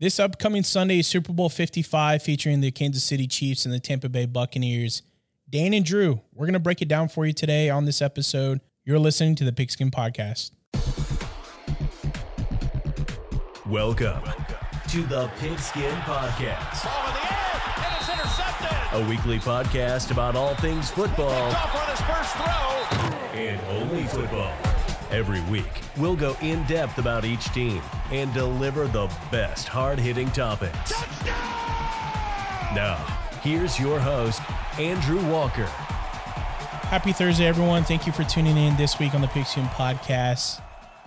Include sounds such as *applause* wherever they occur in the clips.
This upcoming Sunday is Super Bowl 55 featuring the Kansas City Chiefs and the Tampa Bay Buccaneers. Dan and Drew, we're going to break it down for you today on this episode. You're listening to the Pigskin Podcast. Welcome to the Pigskin Podcast. Ball the air, and it's intercepted. A weekly podcast about all things football Off on his first throw. and only football. Every week, we'll go in depth about each team and deliver the best hard hitting topics. Now, here's your host, Andrew Walker. Happy Thursday, everyone. Thank you for tuning in this week on the Pigskin Podcast.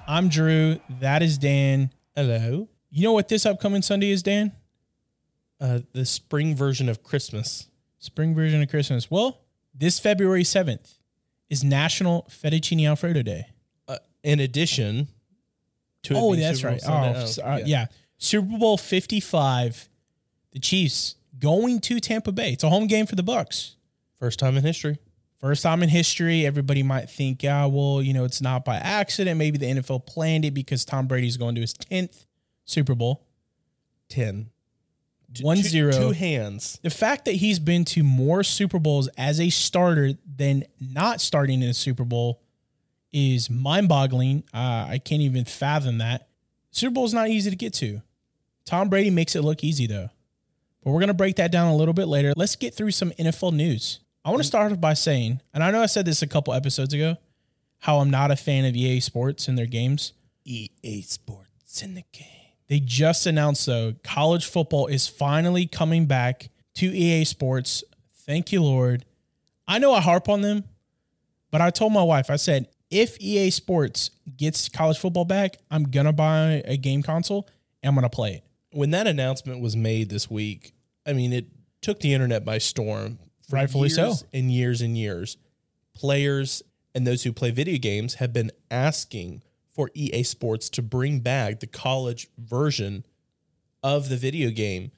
I'm Drew. That is Dan. Hello. You know what this upcoming Sunday is, Dan? Uh, the spring version of Christmas. Spring version of Christmas. Well, this February 7th is National Fettuccine Alfredo Day. In addition to Oh, that's Super right. Oh, uh, yeah. Super Bowl 55, the Chiefs going to Tampa Bay. It's a home game for the Bucks. First time in history. First time in history. Everybody might think, yeah, well, you know, it's not by accident. Maybe the NFL planned it because Tom Brady's going to his 10th Super Bowl. 10. One Two- zero. Two hands. The fact that he's been to more Super Bowls as a starter than not starting in a Super Bowl is mind boggling. Uh, I can't even fathom that. Super Bowl is not easy to get to. Tom Brady makes it look easy, though. But we're going to break that down a little bit later. Let's get through some NFL news. I want to start off by saying, and I know I said this a couple episodes ago, how I'm not a fan of EA Sports and their games. EA Sports in the game. They just announced though college football is finally coming back to EA Sports. Thank you, Lord. I know I harp on them, but I told my wife, I said, if EA Sports gets college football back, I'm gonna buy a game console and I'm gonna play it. When that announcement was made this week, I mean, it took the internet by storm. For Rightfully so. In years and years. Players and those who play video games have been asking for EA Sports to bring back the college version of the video game.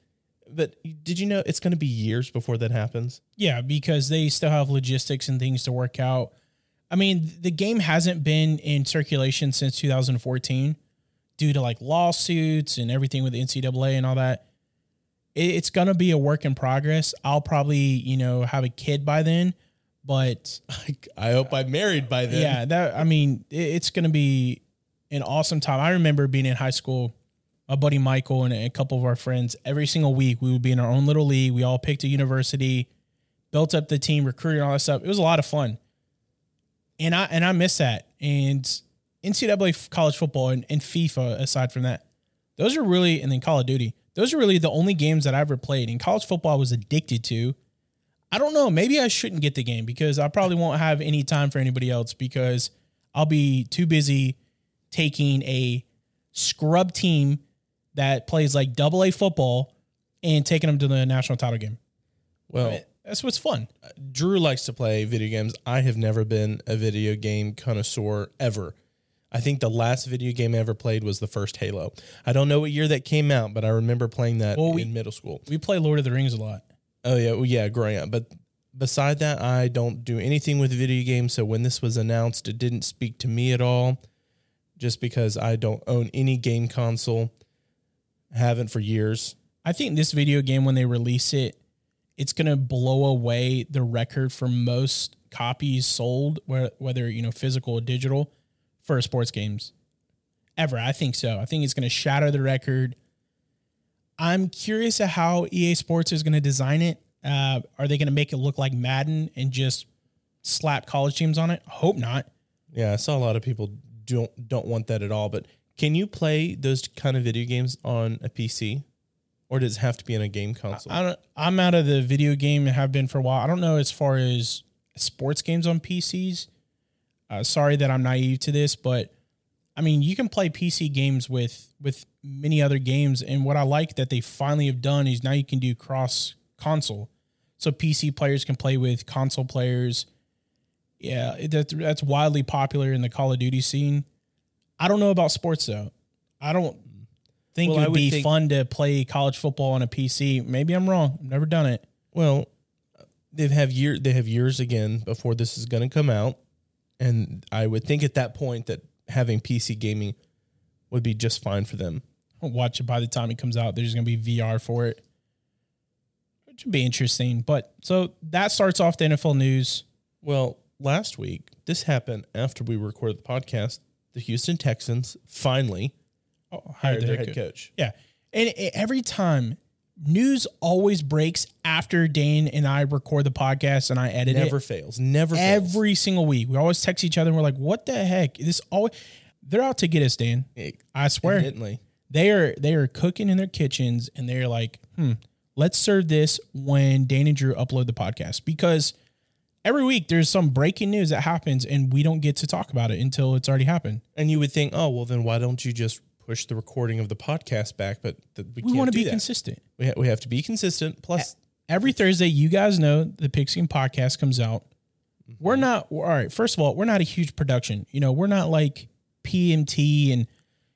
But did you know it's going to be years before that happens? Yeah, because they still have logistics and things to work out. I mean, the game hasn't been in circulation since 2014 due to like lawsuits and everything with the NCAA and all that. It's going to be a work in progress. I'll probably, you know, have a kid by then, but *laughs* I hope I'm married by then. yeah, that I mean, it's going to be an awesome time. I remember being in high school, my buddy Michael and a couple of our friends, every single week we would be in our own little league. We all picked a university, built up the team, recruited all that stuff. It was a lot of fun. And I and I miss that. And NCAA college football and, and FIFA, aside from that, those are really and then Call of Duty. Those are really the only games that I ever played. And college football I was addicted to. I don't know. Maybe I shouldn't get the game because I probably won't have any time for anybody else because I'll be too busy taking a scrub team that plays like double A football and taking them to the national title game. Well, That's what's fun. Uh, Drew likes to play video games. I have never been a video game connoisseur ever. I think the last video game I ever played was the first Halo. I don't know what year that came out, but I remember playing that Well, in we- middle school. We play Lord of the Rings a lot. Oh yeah, well, yeah, growing up. But beside that, I don't do anything with video games. So when this was announced, it didn't speak to me at all. Just because I don't own any game console, haven't for years. I think this video game, when they release it, it's gonna blow away the record for most copies sold, whether you know physical or digital, for sports games ever. I think so. I think it's gonna shatter the record. I'm curious at how EA Sports is gonna design it. Uh, are they gonna make it look like Madden and just slap college teams on it? Hope not. Yeah, I saw a lot of people don't don't want that at all. But can you play those kind of video games on a PC, or does it have to be in a game console? I don't. I'm out of the video game and have been for a while. I don't know as far as sports games on PCs. Uh, sorry that I'm naive to this, but I mean you can play PC games with with many other games. And what I like that they finally have done is now you can do cross console, so PC players can play with console players. Yeah, that's that's widely popular in the Call of Duty scene. I don't know about sports though. I don't think Well, it would would be think- fun to play college football on a PC. Maybe I'm wrong. I've never done it. Well, they have year they have years again before this is going to come out, and I would think at that point that having PC gaming would be just fine for them. I'll watch it by the time it comes out. There's going to be VR for it, which would be interesting. But so that starts off the NFL news. Well, last week, this happened after we recorded the podcast. The Houston Texans finally hired their head coach. Yeah. And every time news always breaks after Dane and I record the podcast and I edit it. Never it. fails. Never fails. Every single week. We always text each other and we're like, what the heck? This always they're out to get us, Dan. I swear. Evidently. They are they are cooking in their kitchens and they're like, hmm, let's serve this when Dan and Drew upload the podcast. Because every week there's some breaking news that happens and we don't get to talk about it until it's already happened. And you would think, oh, well, then why don't you just push the recording of the podcast back? But th- we, We want to be that. consistent. we, ha- we have to be consistent. Plus, every Thursday, you guys know the Pigskin podcast comes out. We're not all right. First of all, we're not a huge production. You know, we're not like PMT and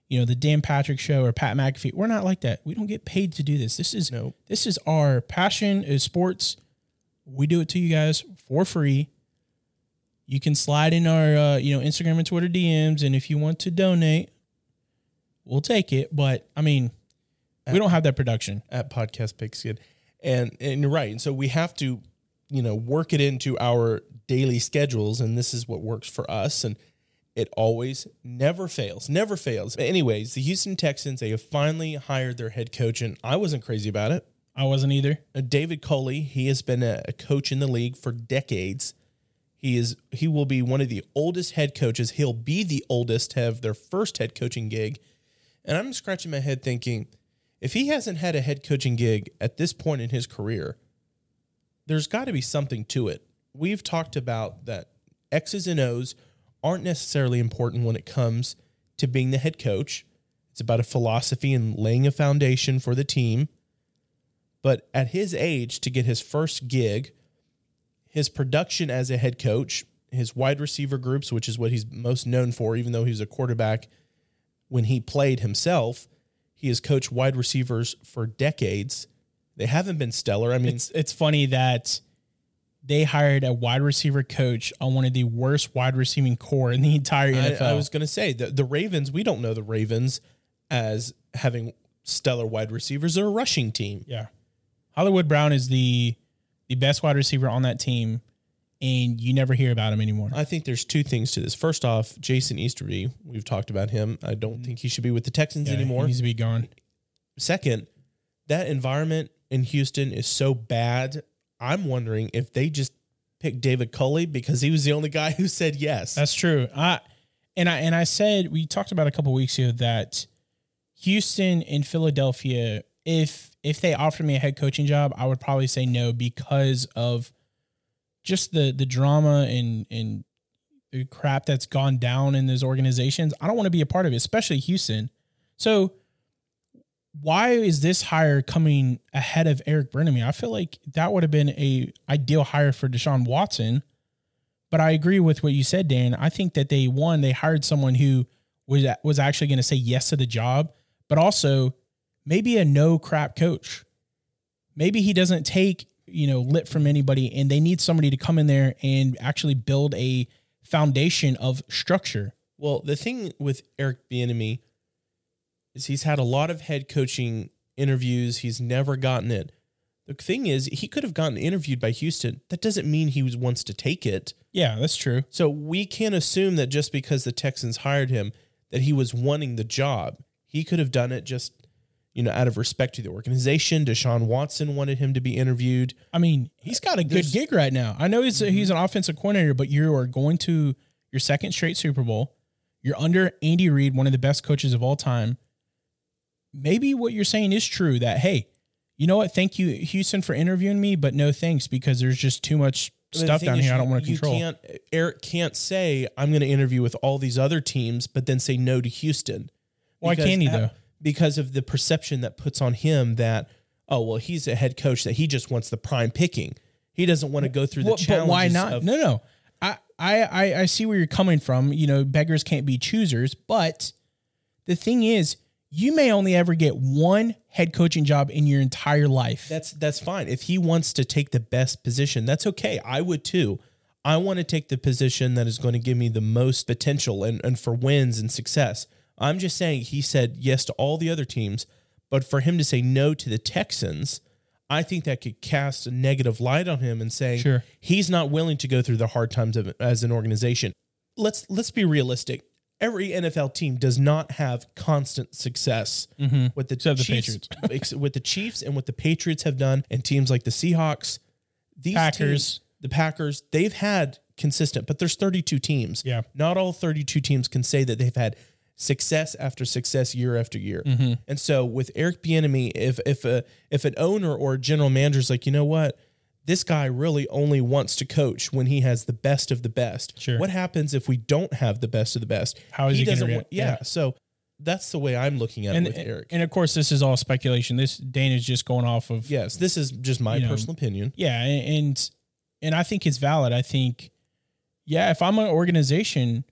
you know the Dan Patrick Show or Pat McAfee. We're not like that. We don't get paid to do this. This is No. This is our passion is sports. We do it to you guys for free. You can slide in our uh, you know Instagram and Twitter DMs, and if you want to donate, we'll take it. But I mean, we don't have that production. at Podcast Pigskin. And and you're right. And so we have to, you know, work it into our daily schedules. And this is what works for us. And it always never fails. Never fails. But anyways, the Houston Texans, they have finally hired their head coach. And I wasn't crazy about it. I wasn't either. Uh, David Culley, he has been a, a coach in the league for decades. He is he will be one of the oldest head coaches. He'll be the oldest to have their first head coaching gig. And I'm scratching my head thinking, if he hasn't had a head coaching gig at this point in his career, there's got to be something to it. We've talked about that X's and O's aren't necessarily important when it comes to being the head coach. It's about a philosophy and laying a foundation for the team. But at his age, to get his first gig, his production as a head coach, his wide receiver groups, which is what he's most known for, even though he was a quarterback when he played himself, he has coached wide receivers for decades. They haven't been stellar. I mean, It's it's funny that they hired a wide receiver coach on one of the worst wide receiving corps in the entire I, NFL. I was going to say the the Ravens. We don't know the Ravens as having stellar wide receivers. They're a rushing team. yeah, Hollywood Brown is the the best wide receiver on that team, and you never hear about him anymore. I think there's two things to this. First off, Jason Easterby. We've talked about him. I don't mm. think he should be with the Texans Yeah, anymore. he needs to be gone. Second, that environment in Houston is so bad. I'm wondering if they just picked David Culley because he was the only guy *laughs* who said yes. That's true. I and I and I said we talked about a couple weeks ago that Houston and Philadelphia, if if they offered me a head coaching job, I would probably say no because of just the the drama and and the crap that's gone down in those organizations. I don't want to be a part of it, especially Houston. So why is this hire coming ahead of Eric Bieniemy? I feel like that would have been a ideal hire for Deshaun Watson. But I agree with what you said, Dan. I think that they one they hired someone who was was actually going to say yes to the job, but also maybe a no crap coach. Maybe he doesn't take you know lit from anybody, and they need somebody to come in there and actually build a foundation of structure. Well, the thing with Eric Bieniemy is he's had a lot of head coaching interviews. He's never gotten it. The thing is, he could have gotten interviewed by Houston. That doesn't mean he was, wants to take it. Yeah, that's true. So we can't assume that just because the Texans hired him that he was wanting the job. He could have done it just, you know, out of respect to the organization. Deshaun Watson wanted him to be interviewed. I mean, he's got a good There's- gig right now. I know he's a, mm-hmm. he's an offensive coordinator, but you are going to your second straight Super Bowl. You're under Andy Reid, one of the best coaches of all time. Maybe what you're saying is true that hey, you know what? Thank you, Houston, for interviewing me, but no thanks because there's just too much stuff down here I don't want to control. Can't, Eric can't say I'm going to interview with all these other teams, but then say no to Houston. Why can't he, though? Because of the perception that puts on him that oh well he's a head coach that he just wants the prime picking. He doesn't want to go through the Well, challenges. but why not? Of, no, no. I, I, I, I see where you're coming from. You know, beggars can't be choosers. But the thing is, you may only ever get one head coaching job in your entire life. That's that's fine. If he wants to take the best position, that's okay. I would too. I want to take the position that is going to give me the most potential and, and for wins and success. I'm just saying he said yes to all the other teams, but for him to say no to the Texans, I think that could cast a negative light on him and saying Sure. he's not willing to go through the hard times of, as an organization. Let's let's be realistic. Every NFL team does not have constant success mm-hmm. with the Except the Chiefs, *laughs* ex- with the Chiefs and what the Patriots have done, and teams like the Seahawks, these Packers. teams, the Packers, they've had consistent, but there's 32 teams. Yeah. Not all 32 teams can say that they've had success after success year after year. Mm-hmm. And so with Eric Bieniemy, if if a if an owner or a general manager is like, you know what, this guy really only wants to coach when he has the best of the best. Sure. What happens if we don't have the best of the best? How is he gonna doesn't want- yeah, Yeah. So that's the way I'm looking at And, it with Eric. and of course, this is all speculation. This Dane is just going off of yes, this is just my You know, personal opinion. Yeah, and and I think it's valid. I think, yeah, if I'm an organization,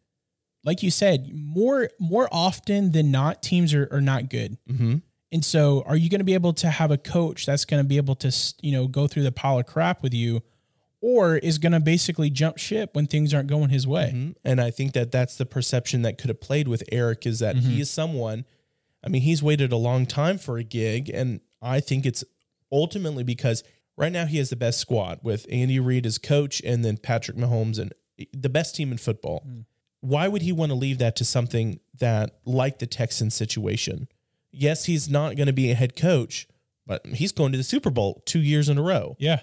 like you said, more more often than not, teams are, are not good. Mm-hmm. And so, are you going to be able to have a coach that's going to be able to, you know, go through the pile of crap with you, or is going to basically jump ship when things aren't going his way? Mhm. And I think that that's the perception that could have played with Eric is that he is someone. I mean, he's waited a long time for a gig, and I think it's ultimately because right now he has the best squad with Andy Reid as coach, and then Patrick Mahomes and the best team in football. Why would he want to leave that to something that like the Texans situation? Yes, he's not going to be a head coach, but he's going to the Super Bowl two years in a row. Yeah.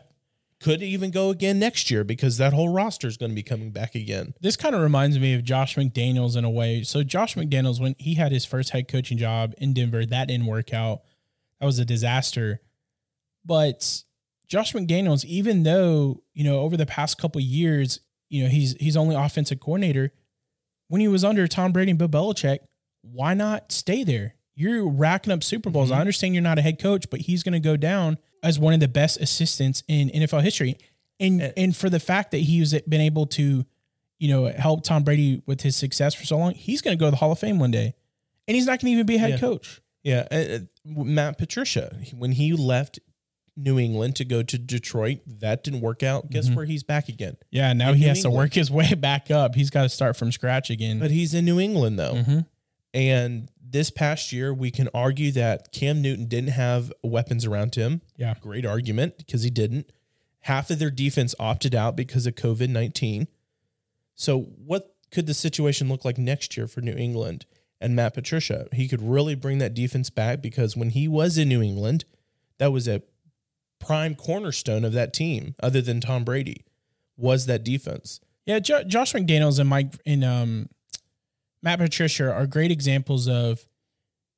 Could even go again next year because that whole roster is going to be coming back again. This kind of reminds me of Josh McDaniels in a way. So Josh McDaniels, when he had his first head coaching job in Denver, that didn't work out. That was a disaster. But Josh McDaniels, even though you know over the past couple of years, you know he's he's only offensive coordinator. When he was under Tom Brady and Bill Belichick, why not stay there? You're racking up Super Bowls. I understand you're not a head coach, but he's going to go down as one of the best assistants in NFL history. And and for the fact that he's been able to, you know, help Tom Brady with his success for so long, he's going to go to the Hall of Fame one day, and he's not going to even be a head Yeah. coach. Yeah, uh, uh, Matt Patricia, when he left New England to go to Detroit, that didn't work out. Guess Mm-hmm. where he's back again? Yeah, now In he New has to work his way *laughs* back up. He's got to start from scratch again. But he's in New England though. Mhm. And this past year, we can argue that Cam Newton didn't have weapons around him. Yeah. Great argument because he didn't. Half of their defense opted out because of COVID 19. So, what could the situation look like next year for New England and Matt Patricia? He could really bring that defense back because when he was in New England, that was a prime cornerstone of that team, other than Tom Brady, was that defense. Yeah, jo- Josh McDaniels and Mike and um, Matt Patricia are great examples of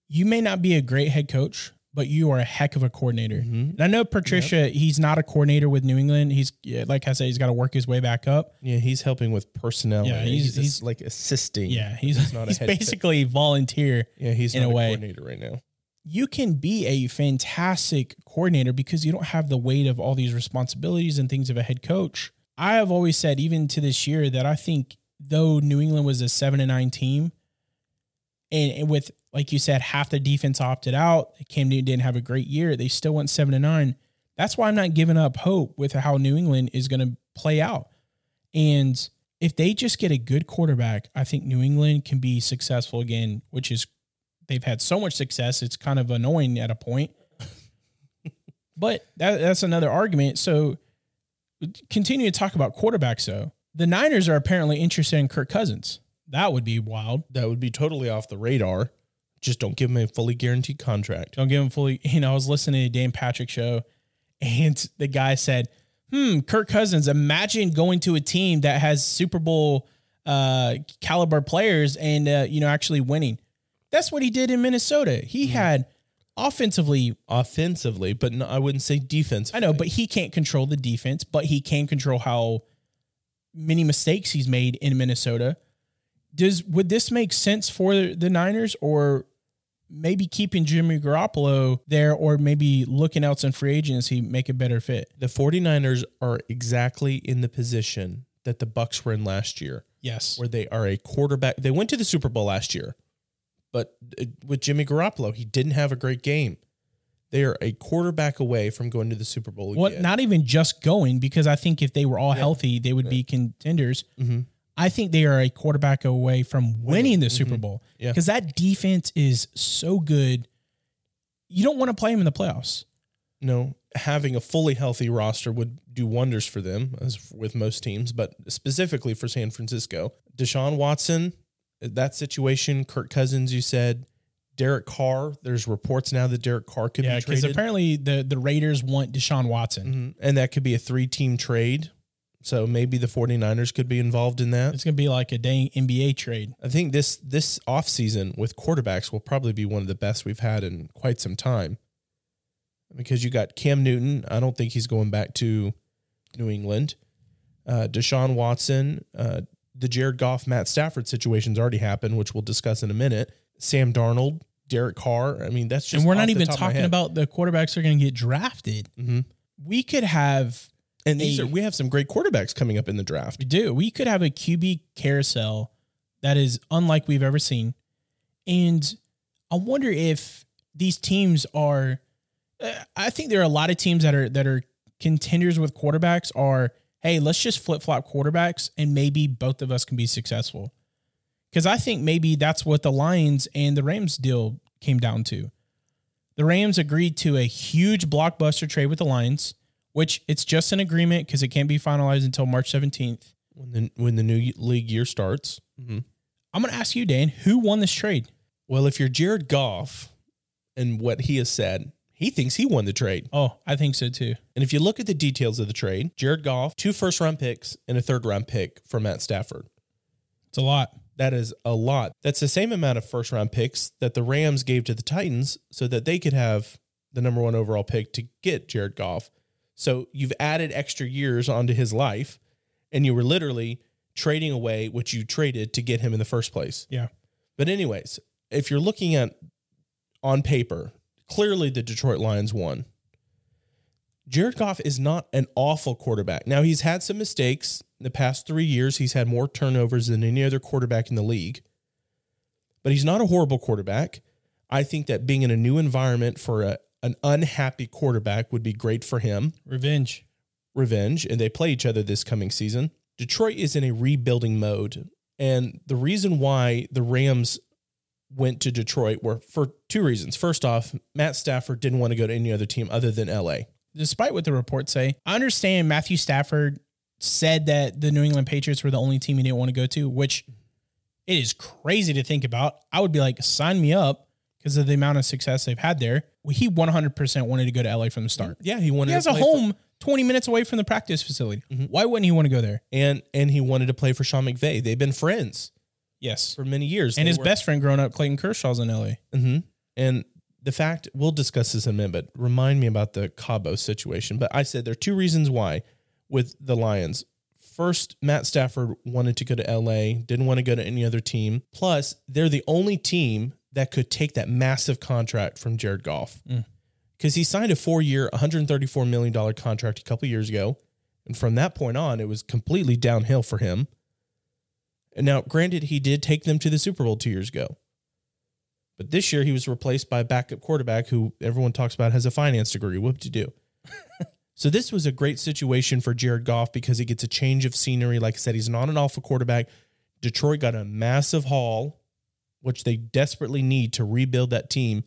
you may not be a great head coach, but you are a heck of a coordinator. And I know Patricia, he's not a coordinator with New England. He's yeah, like I said, he's got to work his way back up. Yeah, he's helping with personnel. Yeah, he's- he's, he's- he's like assisting. Yeah, he's not a he's basically volunteer. Yeah, he's in not a a, way. coordinator right now. You can be a fantastic coordinator because you don't have the weight of all these responsibilities and things of a head coach. I have always said, even to this year, that I think though New England was a seven and nine team, and, and with like you said, half the defense opted out, Cam Newton didn't have a great year. They still went seven and nine. That's why I'm not giving up hope with how New England is going to play out. And if they just get a good quarterback, I think New England can be successful again, which is they've had so much success. It's kind of annoying at a point. *laughs* but that, that's another argument. So continue to talk about quarterbacks though. The Niners are apparently interested in Kirk Cousins. That would be wild. That would be totally off the radar. Just don't give him a fully guaranteed contract. Don't give him fully. *laughs* You know, I was listening to Dan Patrick show, and the guy said, "Hmm, Kirk Cousins. Imagine going to a team that has Super Bowl uh, caliber players and uh, you know actually winning. That's what he did in Minnesota. He mm-hmm. had offensively. Offensively, but no, I wouldn't say defense. I know, but he can't control the defense. But he can control how many mistakes he's made in Minnesota. Does would this make sense for the Niners or maybe keeping Jimmy Garoppolo there or maybe looking out some free agency make a better fit? the 49ers are exactly in the position that the Bucks were in last year, Yes. where they are a quarterback. They went to the Super Bowl last year, but uh, with Jimmy Garoppolo, he didn't have a great game. They are a quarterback away from going to the Super Bowl Well, not even just going because I think if they were all healthy, they would be contenders. Mm-hmm. I think they are a quarterback away from winning the Super Bowl Mm-hmm. Yeah. because that defense is so good. You don't want to play them in the playoffs. no, having a fully healthy roster would do wonders for them, as with most teams, but specifically for San Francisco. Deshaun Watson, that situation, Kirk Cousins, you said, Derek Carr. There's reports now that Derek Carr could be. Yeah, be because apparently the the Raiders want Deshaun Watson. Mhm. and that could be a three team trade. So maybe the 49ers could be involved in that. It's going to be like a dang NBA trade. I think this this offseason with quarterbacks will probably be one of the best we've had in quite some time. Because you got Cam Newton, I don't think he's going back to New England. Uh, Deshaun Watson, uh, the Jared Goff, Matt Stafford situation's already happened, which we'll discuss in a minute. Sam Darnold, Derek Carr. I mean, that's just and we're not even top of my talking about the quarterbacks are going to get drafted. Mhm. We could have And these a- are we have some great quarterbacks coming up in the draft. We do. We could have a QB carousel that is unlike we've ever seen. And I wonder if these teams are uh, I think there are a lot of teams that are that are contenders with quarterbacks are hey, let's just flip-flop quarterbacks and maybe both of us can be successful. Cuz I think maybe that's what the Lions and the Rams deal came down to. The Rams agreed to a huge blockbuster trade with the Lions, which it's just an agreement because it can't be finalized until March 17th. When the when the new league year starts. Mm-hmm. I'm going to ask you, Dan, who won this trade? Well, if you're Jared Goff and what he has said, he thinks he won the trade. Oh, I think so too. And if you look at the details of the trade, Jared Goff, two first round picks and a third round pick for Matt Stafford. It's a lot. That is a lot. That's the same amount of first round picks that the Rams gave to the Titans so that they could have the number one overall pick to get Jared Goff. So you've added extra years onto his life, and you were literally trading away what you traded to get him in the first place. Yeah. But, anyways, if you're looking at on paper, clearly the Detroit Lions won. Jared Goff is not an awful quarterback. Now, he's had some mistakes in the past three years. He's had more turnovers than any other quarterback in the league, but he's not a horrible quarterback. I think that being in a new environment for a, an unhappy quarterback would be great for him. Revenge. Revenge, and they play each other this coming season. Detroit is in a rebuilding mode. And the reason why the Rams went to Detroit were for two reasons. First off, Matt Stafford didn't want to go to any other team other than LA. Despite what the reports say, I understand Matthew Stafford said that the New England Patriots were the only team he didn't want to go to, which it is crazy to think about. I would be like, sign me up because of the amount of success they've had there. Well, he 100% wanted to go to LA from the start. Yeah, he wanted He has to a play for- home 20 minutes away from the practice facility. Mm-hmm. Why wouldn't he want to go there? and and he wanted to play for Sean McVay. They've been friends Yes. for many years. And They his were- best friend growing up, Clayton Kershaw's in LA. Mhm. And the fact we'll discuss this in a minute, but remind me about the Cabo situation. But I said there are two reasons why with the Lions. First, Matt Stafford wanted to go to LA, didn't want to go to any other team. Plus, they're the only team that could take that massive contract from Jared Goff. Because he signed a four year, $134 million contract a couple years ago. And from that point on, it was completely downhill for him. And now, granted, he did take them to the Super Bowl two years ago. But this year he was replaced by a backup quarterback who everyone talks about has a finance degree. Whoop to do. *laughs* so this was a great situation for Jared Goff because he gets a change of scenery. Like I said, he's not an alpha quarterback. Detroit got a massive haul, which they desperately need to rebuild that team.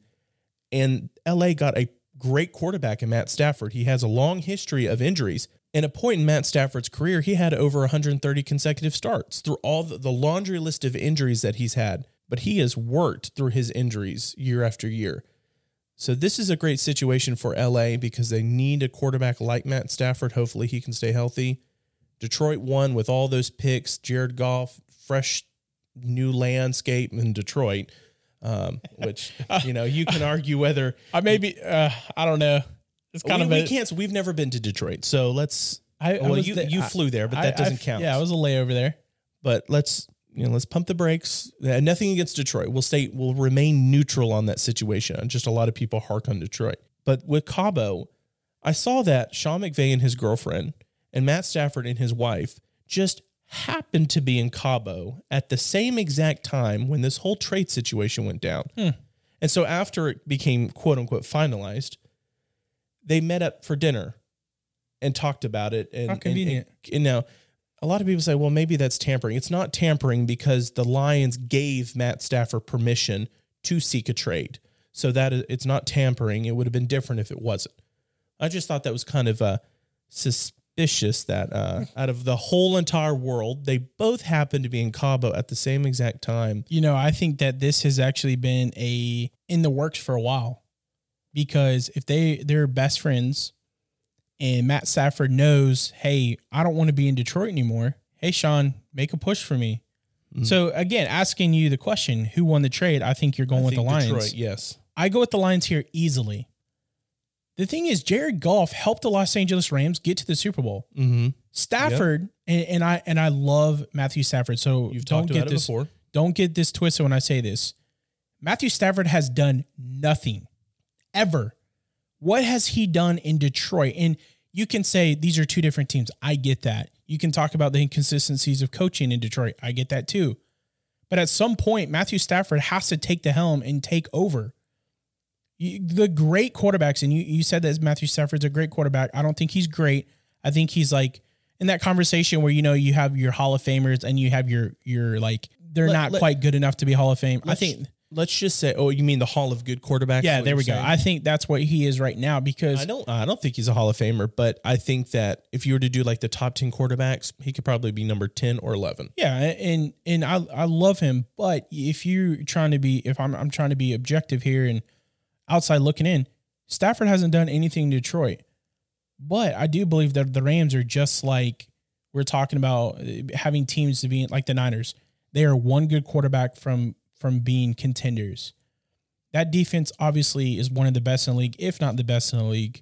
And LA got a great quarterback in Matt Stafford. He has a long history of injuries. And a point in Matt Stafford's career, he had over 130 consecutive starts through all the, laundry list of injuries that he's had. But he has worked through his injuries year after year. So this is a great situation for LA because they need a quarterback like Matt Stafford. Hopefully he can stay healthy. Detroit won with all those picks. Jared Goff, fresh new landscape in Detroit. Um, which you know you can argue whether *laughs* I maybe, uh, I don't know. It's kind we, of we can't. We've never been to Detroit, so let's. I, well, you the- you flew there, but I- that doesn't I- count. Yeah, I was a layover there. but let's you know let's pump the brakes. Uh, Nothing against Detroit. We'll stay. We'll remain neutral on that situation. Just a lot of people hark on Detroit, but with Cabo, I saw that Sean McVay and his girlfriend and Matt Stafford and his wife just happened to be in Cabo at the same exact time when this whole trade situation went down. And so after it became quote unquote finalized, they met up for dinner and talked about it. And, How convenient. And, and now a lot of people say, well, maybe that's tampering. It's not tampering because the Lions gave Matt Stafford permission to seek a trade. So that it's not tampering. It would have been different if it wasn't. I just thought that was kind of uh, suspicious that uh, *laughs* out of the whole entire world, they both happened to be in Cabo at the same exact time. You know, I think that this has actually been a in the works for a while because if they they're best friends and Matt Stafford knows, hey, I don't want to be in Detroit anymore. Hey, Sean, make a push for me. Mm-hmm. So again, asking you the question, who won the trade? I think you're going I with the Lions. Detroit, yes. I go with the Lions here easily. The thing is, Jared Goff helped the Los Angeles Rams get to the Super Bowl. Mm-hmm. Stafford and, and I and I love Matthew Stafford. So You've don't talked get about it this before. don't get this twisted when I say this. Matthew Stafford has done nothing ever. What has he done in Detroit? And you can say these are two different teams. I get that. You can talk about the inconsistencies of coaching in Detroit. I get that too. But at some point, Matthew Stafford has to take the helm and take over. You, the great quarterbacks, and you, you said that Matthew Stafford's a great quarterback. I don't think he's great. I think he's like in that conversation where you know you have your Hall of Famers and you have your your like they're Let- not let- quite good enough to be Hall of Fame. I think Let's just say, oh, you mean the Hall of Good Quarterbacks? yeah, there we go. I think that's what he is right now because I don't I don't think he's a Hall of Famer, but I think that if you were to do like the top 10 quarterbacks, he could probably be number 10 or 11. Yeah, and and I I love him, but if you're trying to be if I'm I'm trying to be objective here and outside looking in, Stafford hasn't done anything in Detroit. But I do believe that the Rams are just like we're talking about uh, having teams to be like the Niners. They are one good quarterback from from being contenders. That defense obviously is one of the best in the league, if not the best in the league.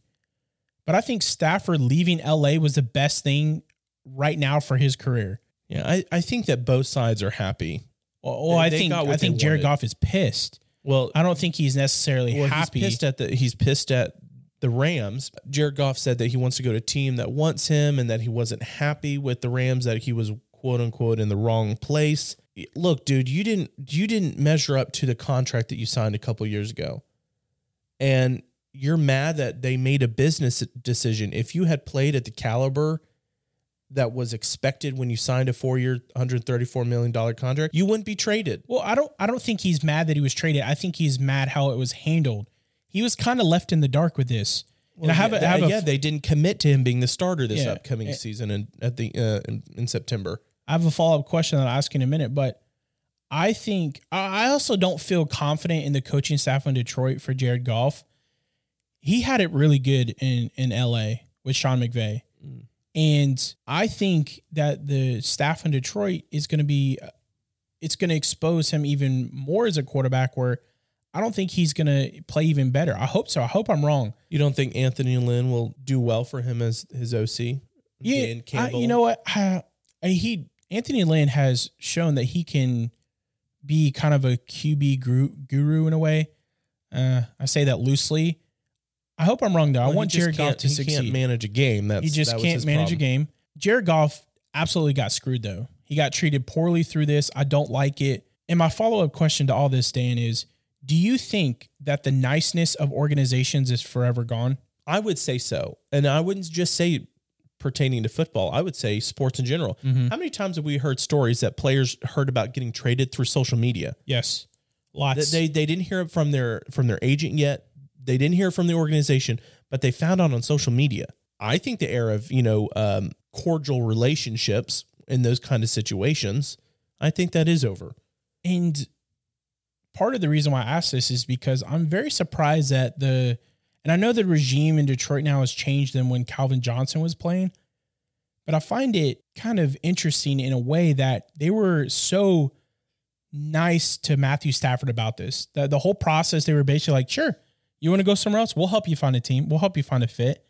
But I think Stafford leaving LA was the best thing right now for his career. Yeah, I, I think that both sides are happy. Well, They- I think I think Jared wanted. Goff is pissed. Well, I don't think he's necessarily well happy. he's pissed at the he's pissed at the Rams. Jared Goff said that he wants to go to a team that wants him and that he wasn't happy with the Rams that he was quote unquote in the wrong place. Look, dude, you didn't you didn't measure up to the contract that you signed a couple years ago. And you're mad that they made a business decision. If you had played at the caliber that was expected when you signed a four-year, $134 million contract, you wouldn't be traded. well, I don't I don't think he's mad that he was traded. I think he's mad how it was handled. He was kind of left in the dark with this. and I have yeah, a, I have a yeah, they didn't commit to him being the starter this Yeah. upcoming season and at the uh, in, in September. I have a follow up question that I'll ask in a minute, but I think I also don't feel confident in the coaching staff in Detroit for Jared Goff. He had it really good in in LA with Sean McVay. Mm. And I think that the staff in Detroit is going to be it's going to expose him even more as a quarterback where I don't think he's going to play even better. I hope so. I hope I'm wrong. You don't think Anthony Lynn will do well for him as his OC? Yeah, I, you know what? I, *sighs* I- he Anthony Lynn has shown that he can be kind of a QB guru, guru in a way. Uh, I say that loosely. I hope I'm wrong though. I Well, he want Jared Goff to he succeed. can't manage a game. That's he just that can't manage problem. a game. Jared Goff absolutely got screwed though. He got treated poorly through this. I don't like it. And my follow up question to all this, Dan, is: Do you think that the niceness of organizations is forever gone? I would say so, and I wouldn't just say pertaining to football. I would say sports in general. Mm-hmm. How many times have we heard stories that players heard about getting traded through social media? Yes, lots. they they didn't hear it from their from their agent yet. They didn't hear it from the organization, but they found out on social media. I think the era of you know um, cordial relationships in those kind of situations, I think that is over. And part of the reason why I asked this is because I'm very surprised that the, and I know the regime in Detroit now has changed than when Calvin Johnson was playing, but I find it kind of interesting in a way that they were so nice to Matthew Stafford about this. The, the whole process, they were basically like, sure, you want to go somewhere else? We'll help you find a team. We'll help you find a fit.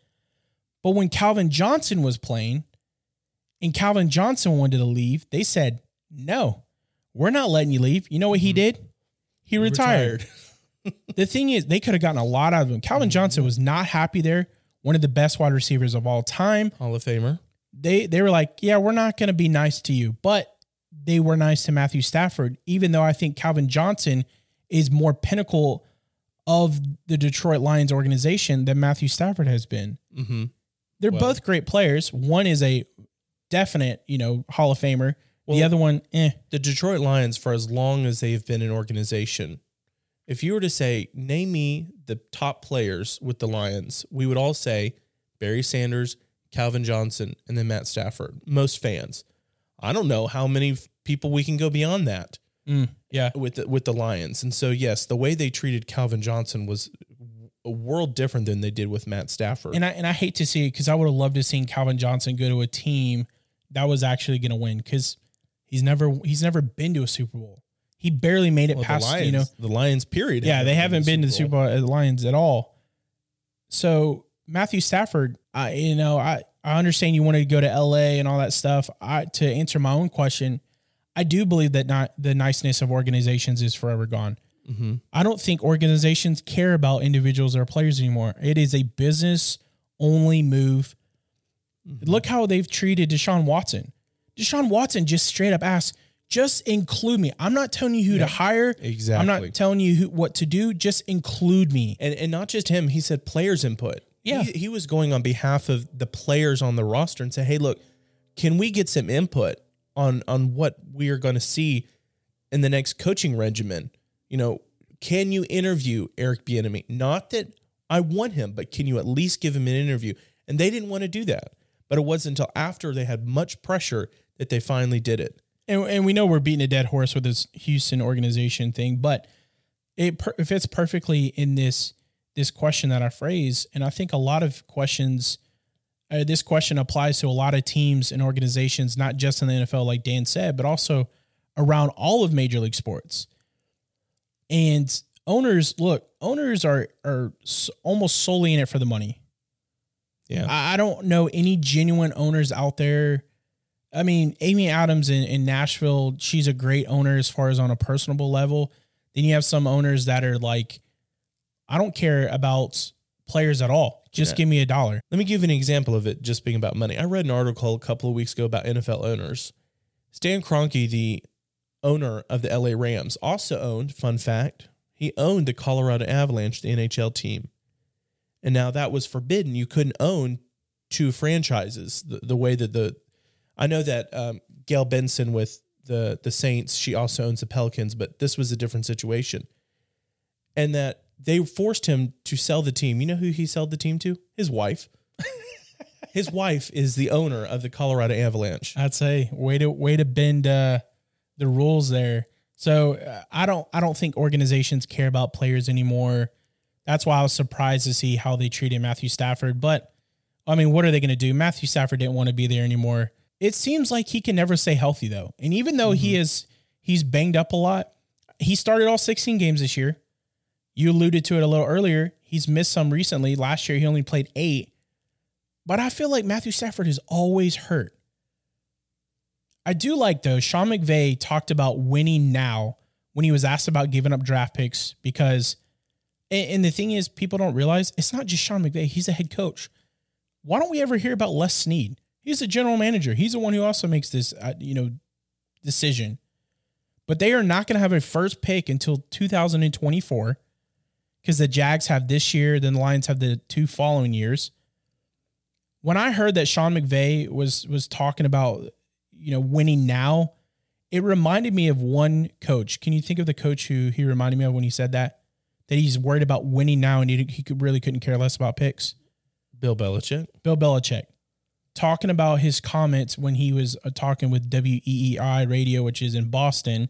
But when Calvin Johnson was playing and Calvin Johnson wanted to leave, they said, no, we're not letting you leave. You know what he mm-hmm. did? He retired. *laughs* the thing is, they could have gotten a lot out of him. Calvin Johnson was not happy there. One of the best wide receivers of all time. Hall of Famer. They they were like, yeah, we're not going to be nice to you, but they were nice to Matthew Stafford. Even though I think Calvin Johnson is more pinnacle of the Detroit Lions organization than Matthew Stafford has been. Mm-hmm. They're Well- both great players. One is a definite, you know, Hall of Famer. the other one, eh. the Detroit Lions, for as long as they've been an organization, if you were to say, name me the top players with the Lions, we would all say Barry Sanders, Calvin Johnson, and then Matt Stafford. Most fans. I don't know how many people we can go beyond that mm, Yeah. with the, with the Lions. And so, yes, the way they treated Calvin Johnson was a world different than they did with Matt Stafford. And I and I hate to see it because I would have loved to seen Calvin Johnson go to a team that was actually going to win because he's never he's never been to a Super Bowl. He barely made it Well, past the Lions, you know the Lions, period. yeah they haven't been to the Super Bowl at the Lions at all. So Matthew Stafford, I you know I I understand you wanted to go to L.A. and all that stuff. I to answer my own question, I do believe that not the niceness of organizations is forever gone. Mm-hmm. I don't think organizations care about individuals or players anymore. It is a business only move. Mm-hmm. Look how they've treated Deshaun Watson. Deshaun Watson just straight up asked, just include me. I'm not telling you who to hire. Exactly. I'm not telling you who, what to do. Just include me. And and not just him, he said players input. Yeah. He, he was going on behalf of the players on the roster and say, "Hey, look, can we get some input on on what we are going to see in the next coaching regimen? You know, can you interview Eric Bieniemy? Not that I want him, but can you at least give him an interview?" And they didn't want to do that. But it wasn't until after they had much pressure that they finally did it. And, and we know we're beating a dead horse with this Houston organization thing, but it per- it fits perfectly in this this question that I phrase. And I think a lot of questions, uh, this question applies to a lot of teams and organizations, not just in the NFL, like Dan said, but also around all of major league sports. And owners, look, owners are are almost solely in it for the money. Yeah. I I don't know any genuine owners out there. I mean, Amy Adams in, in Nashville, she's a great owner as far as on a personable level. Then you have some owners that are like, I don't care about players at all. Just Yeah. give me a dollar. Let me give you an example of it just being about money. I read an article a couple of weeks ago about NFL owners. Stan Kroenke, the owner of the LA Rams, also owned, fun fact, he owned the Colorado Avalanche, the NHL team. And now that was forbidden. You couldn't own two franchises the, the way that the I know that um, Gayle Benson with the the Saints, she also owns the Pelicans, but this was a different situation. And that they forced him to sell the team. You know who he sold the team to? His wife. *laughs* His wife is the owner of the Colorado Avalanche. I'd say way to way to bend uh, the rules there. So uh, I don't I don't think organizations care about players anymore. That's why I was surprised to see how they treated Matthew Stafford. But I mean, what are they going to do? Matthew Stafford didn't want to be there anymore. It seems like he can never stay healthy though, and even though he mm-hmm. is he's banged up a lot, he started all 16 games this year. You alluded to it a little earlier. He's missed some recently. Last year he only played eight. But I feel like Matthew Stafford is always hurt. I do like though, Sean McVay talked about winning now when he was asked about giving up draft picks because and, and the thing is, people don't realize it's not just Sean McVay, he's a head coach. Why don't we ever hear about Les Snead? He's the general manager. He's the one who also makes this uh, you know decision. But they are not going to have a first pick until 2024 because the Jags have this year, then the Lions have the two following years. When I heard that Sean McVay was was talking about you know winning now, it reminded me of one coach. Can you think of the coach who he reminded me of when he said that? That he's worried about winning now and he, he could, really couldn't care less about picks. Bill Belichick. Bill Belichick talking about his comments when he was uh, talking with WEEI radio, which is in Boston,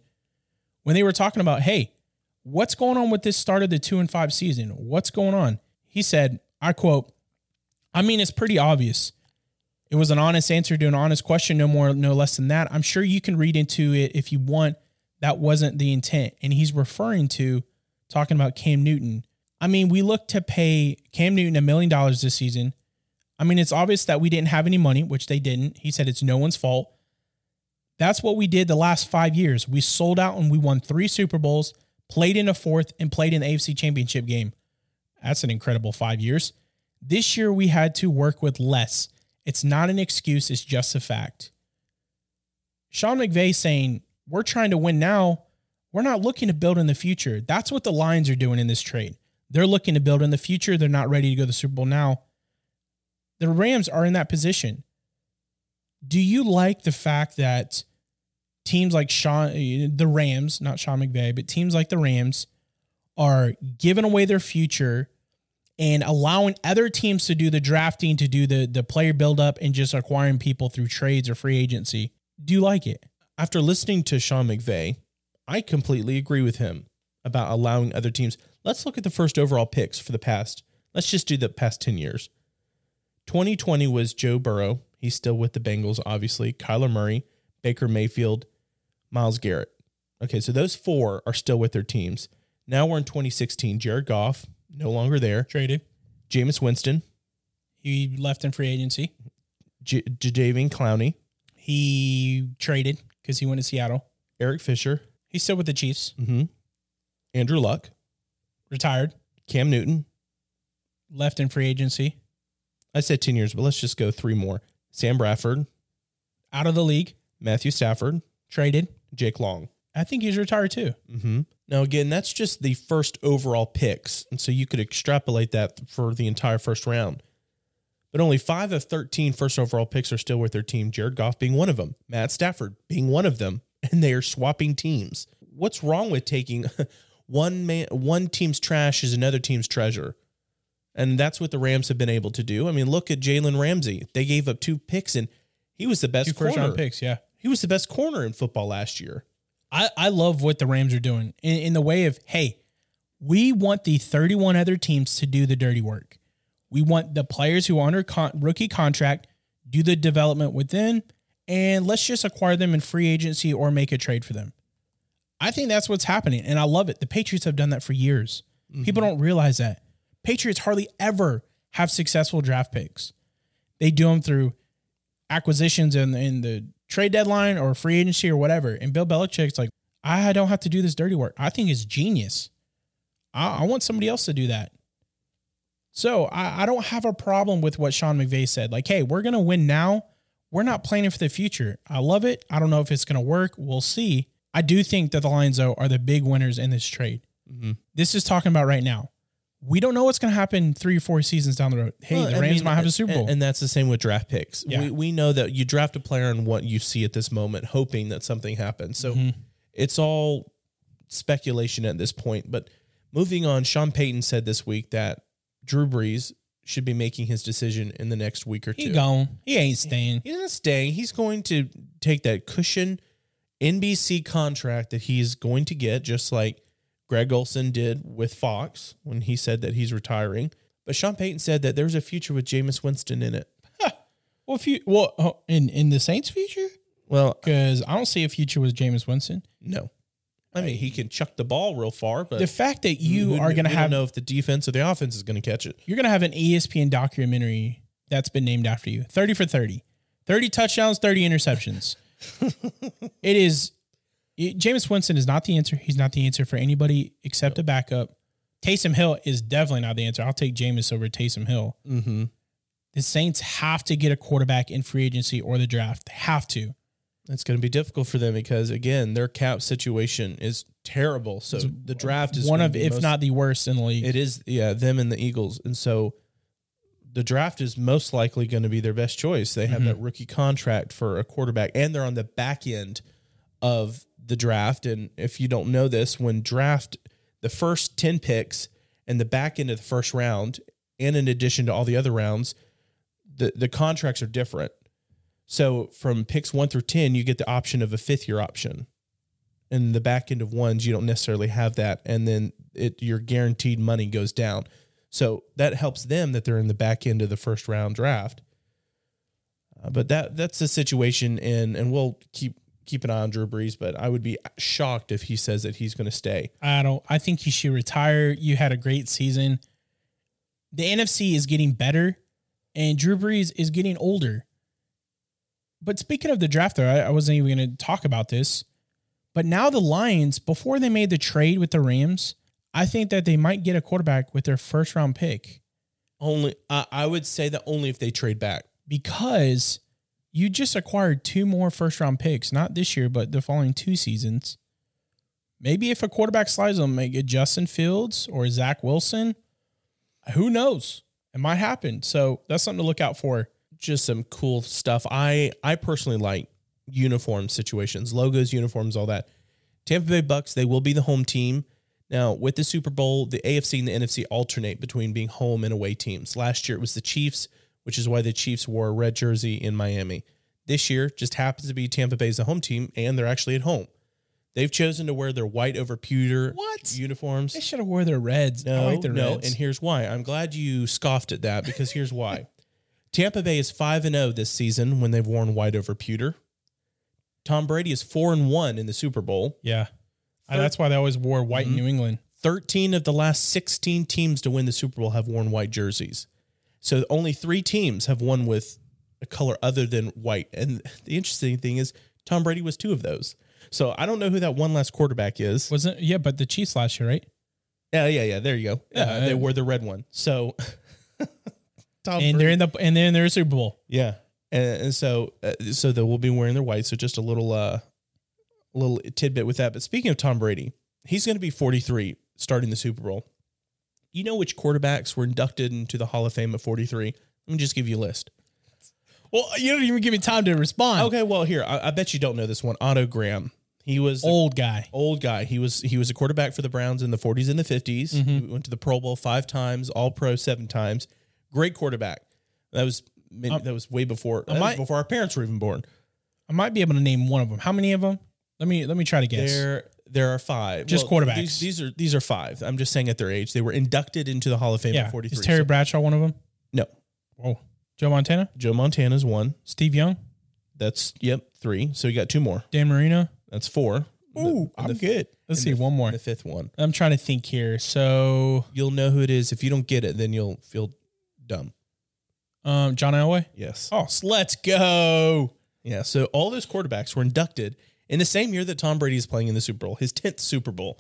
when they were talking about, hey, what's going on with this start of the two and five season? What's going on? He said, I quote, I mean, it's pretty obvious. It was an honest answer to an honest question, no more, no less than that. I'm sure you can read into it if you want. That wasn't the intent. And he's referring to talking about Cam Newton. I mean, we look to pay Cam Newton a million dollars this season. I mean, it's obvious that we didn't have any money, which they didn't. He said it's no one's fault. That's what we did the last five years. We sold out and we won three Super Bowls, played in a fourth, and played in the AFC Championship game. That's an incredible five years. This year we had to work with less. It's not an excuse, it's just a fact. Sean McVay saying, We're trying to win now. We're not looking to build in the future. That's what the Lions are doing in this trade. They're looking to build in the future. They're not ready to go to the Super Bowl now. The Rams are in that position. Do you like the fact that teams like Sean, uh, the Rams, not Sean McVay, but teams like the Rams are giving away their future and allowing other teams to do the drafting, to do the the player buildup, and just acquiring people through trades or free agency? Do you like it? After listening to Sean McVay, I completely agree with him about allowing other teams. Let's look at the first overall picks for the past. Let's just do the past 10 years. 2020 was Joe Burrow. He's still with the Bengals, obviously. Kyler Murray, Baker Mayfield, Myles Garrett. Okay, so those four are still with their teams. Now we're in 2016. Jared Goff, no longer there. Traded. Jameis Winston, He left in free agency. J- Jadeveon Clowney, He traded because he went to Seattle. Eric Fisher, He's still with the Chiefs. mm-hmm. Andrew Luck, Retired. Cam Newton. Left in free agency. I said 10 years, but let's just go three more. Sam Bradford, Out of the league. Matthew Stafford, Traded. Jake Long. I think he's retired too. Mm-hmm. Now, again, that's just the first overall picks. And so you could extrapolate that for the entire first round. But only five of 13 first overall picks are still with their team, Jared Goff being one of them, Matt Stafford being one of them, *laughs* and they are swapping teams. What's wrong with taking *laughs* one man, one team's trash is another team's treasure? And that's what the Rams have been able to do. I mean, look at Jalen Ramsey. They gave up two picks, and he was the best Two first corner. round picks. Yeah. He was the best corner in football last year. I, I love what the Rams are doing in, in the way of, hey, we want the 31 other teams to do the dirty work. We want the players who are under con- rookie contract do the development within, and let's just acquire them in free agency or make a trade for them. I think that's what's happening, and I love it. The Patriots have done that for years. People mm-hmm. don't realize that. Patriots hardly ever have successful draft picks. They do them through acquisitions in, in the trade deadline or free agency or whatever. And Bill Belichick's like, I don't have to do this dirty work. I think it's genius. I, I want somebody else to do that. So I, I don't have a problem with what Sean McVay said. Like, hey, we're gonna win now. We're not planning for the future. I love it. I don't know if it's gonna work. We'll see. I do think that the Lions though are the big winners in this trade. Mm-hmm. This is talking about right now. We don't know what's going to happen three or four seasons down the road. Hey, Well, the I Rams mean, might have a Super Bowl. And, that's the same with draft picks. Yeah. We, we know that you draft a player on what you see at this moment, hoping that something happens. So Mm-hmm. it's all speculation at this point. But moving on, Sean Payton said this week that Drew Brees should be making his decision in the next week or two. he gone. He ain't staying. He's not staying. He's going to take that cushion NBC contract that he's going to get, just like Greg Olsen did with Fox when he said that he's retiring. But Sean Payton said that there's a future with Jameis Winston in it. Well, if you well oh, in in the Saints' future, Well, because I don't see a future with Jameis Winston. no. I mean, he can chuck the ball real far, but The fact that you are going to have don't know if the defense or the offense is going to catch it. you're going to have an ESPN documentary that's been named after you. 30 for 30. 30 touchdowns, 30 interceptions. *laughs* it is Jameis Winston is not the answer. He's not the answer for anybody except a backup. Taysom Hill is definitely not the answer. I'll take Jameis over Taysom Hill. Mm-hmm. The Saints have to get a quarterback in free agency or the draft. They have to. It's going to be difficult for them because, again, their cap situation is terrible. So the draft is One of, if most- not the worst in the league. It is, yeah, them and the Eagles. And so the draft is most likely going to be their best choice. They have that rookie contract for a quarterback, and they're on the back end of the draft. And if you don't know this, when draft the first 10 picks and the back end of the first round, and in addition to all the other rounds, the, the contracts are different. So from picks one through 10, you get the option of a fifth year option. And the back end of ones, you don't necessarily have that. And then it your guaranteed money goes down. So that helps them that they're in the back end of the first round draft. Uh, but that that's the situation, and and we'll keep keep an eye on Drew Brees. But I would be shocked if he says that he's going to stay. I don't. I think you should retire. You had a great season. The NFC is getting better, and Drew Brees is getting older. But speaking of the draft, though, I, I wasn't even going to talk about this. But now the Lions, before they made the trade with the Rams, I think that they might get a quarterback with their first round pick Only I I would say that only if they trade back. because you just acquired two more first round picks, not this year, but the following two seasons. Maybe if a quarterback slides them, make it Justin Fields or Zach Wilson. Who knows? It might happen. So that's something to look out for. just some cool stuff. I I personally like uniform situations, logos, uniforms, all that. Tampa Bay Bucks, they will be the home team. Now, with the Super Bowl, the AFC and the NFC alternate between being home and away teams. Last year it was the Chiefs, which is why the Chiefs wore a red jersey in Miami. This year just happens to be Tampa Bay's the home team, and they're actually at home. They've chosen to wear their white over pewter What? uniforms. They should have wore their reds. No, like their no, reds. and here's why. I'm glad you scoffed at that because here's why. *laughs* Tampa Bay is five and zero this season when they've worn white over pewter. Tom Brady is four and one in the Super Bowl. yeah, Uh, that's why they always wore white Mm-hmm. in New England. Thirteen of the last sixteen teams to win the Super Bowl have worn white jerseys. So only three teams have won with a color other than white. And the interesting thing is Tom Brady was two of those. So I don't know who that one last quarterback is. Wasn't yeah, but the Chiefs last year, right? Yeah, yeah, yeah. There you go. Yeah, Uh, they uh, wore the red one. So *laughs* Tom And they're in the and they're in their Super Bowl. Yeah, and, and so uh, so they will be wearing their white. So just a little uh, little tidbit with that. But speaking of Tom Brady, he's going to be 43 starting the Super Bowl. You know which quarterbacks were inducted into the Hall of Fame at 43? Let me just give you a list. Well, you don't even give me time to respond. Okay, well here I, I bet you don't know this one. Otto Graham. He was the Old guy. old guy. He was he was a quarterback for the Browns in the 40s and the 50s. Mm-hmm. He went to the Pro Bowl five times, All Pro seven times. Great quarterback. That was many, that was way before that was might- before our parents were even born. I might be able to name one of them. How many of them? Let me let me try to guess. There, there are five. Just quarterbacks. These, these are these are five. I'm just saying at their age, they were inducted into the Hall of Fame yeah, at 43. is Terry So- Bradshaw one of them? no, Oh, Joe Montana, Joe Montana's one. Steve Young, That's yep, three. So you got two more. Dan Marino. That's four. Ooh, And I'm the- good. Let's see the- one more. The fifth one. I'm trying to think here. So, You'll know who it is. If you don't get it, then you'll feel dumb. um, John Elway. Yes. Oh, so let's go. Yeah. So all those quarterbacks were inducted in the same year that Tom Brady is playing in the Super Bowl, his tenth Super Bowl.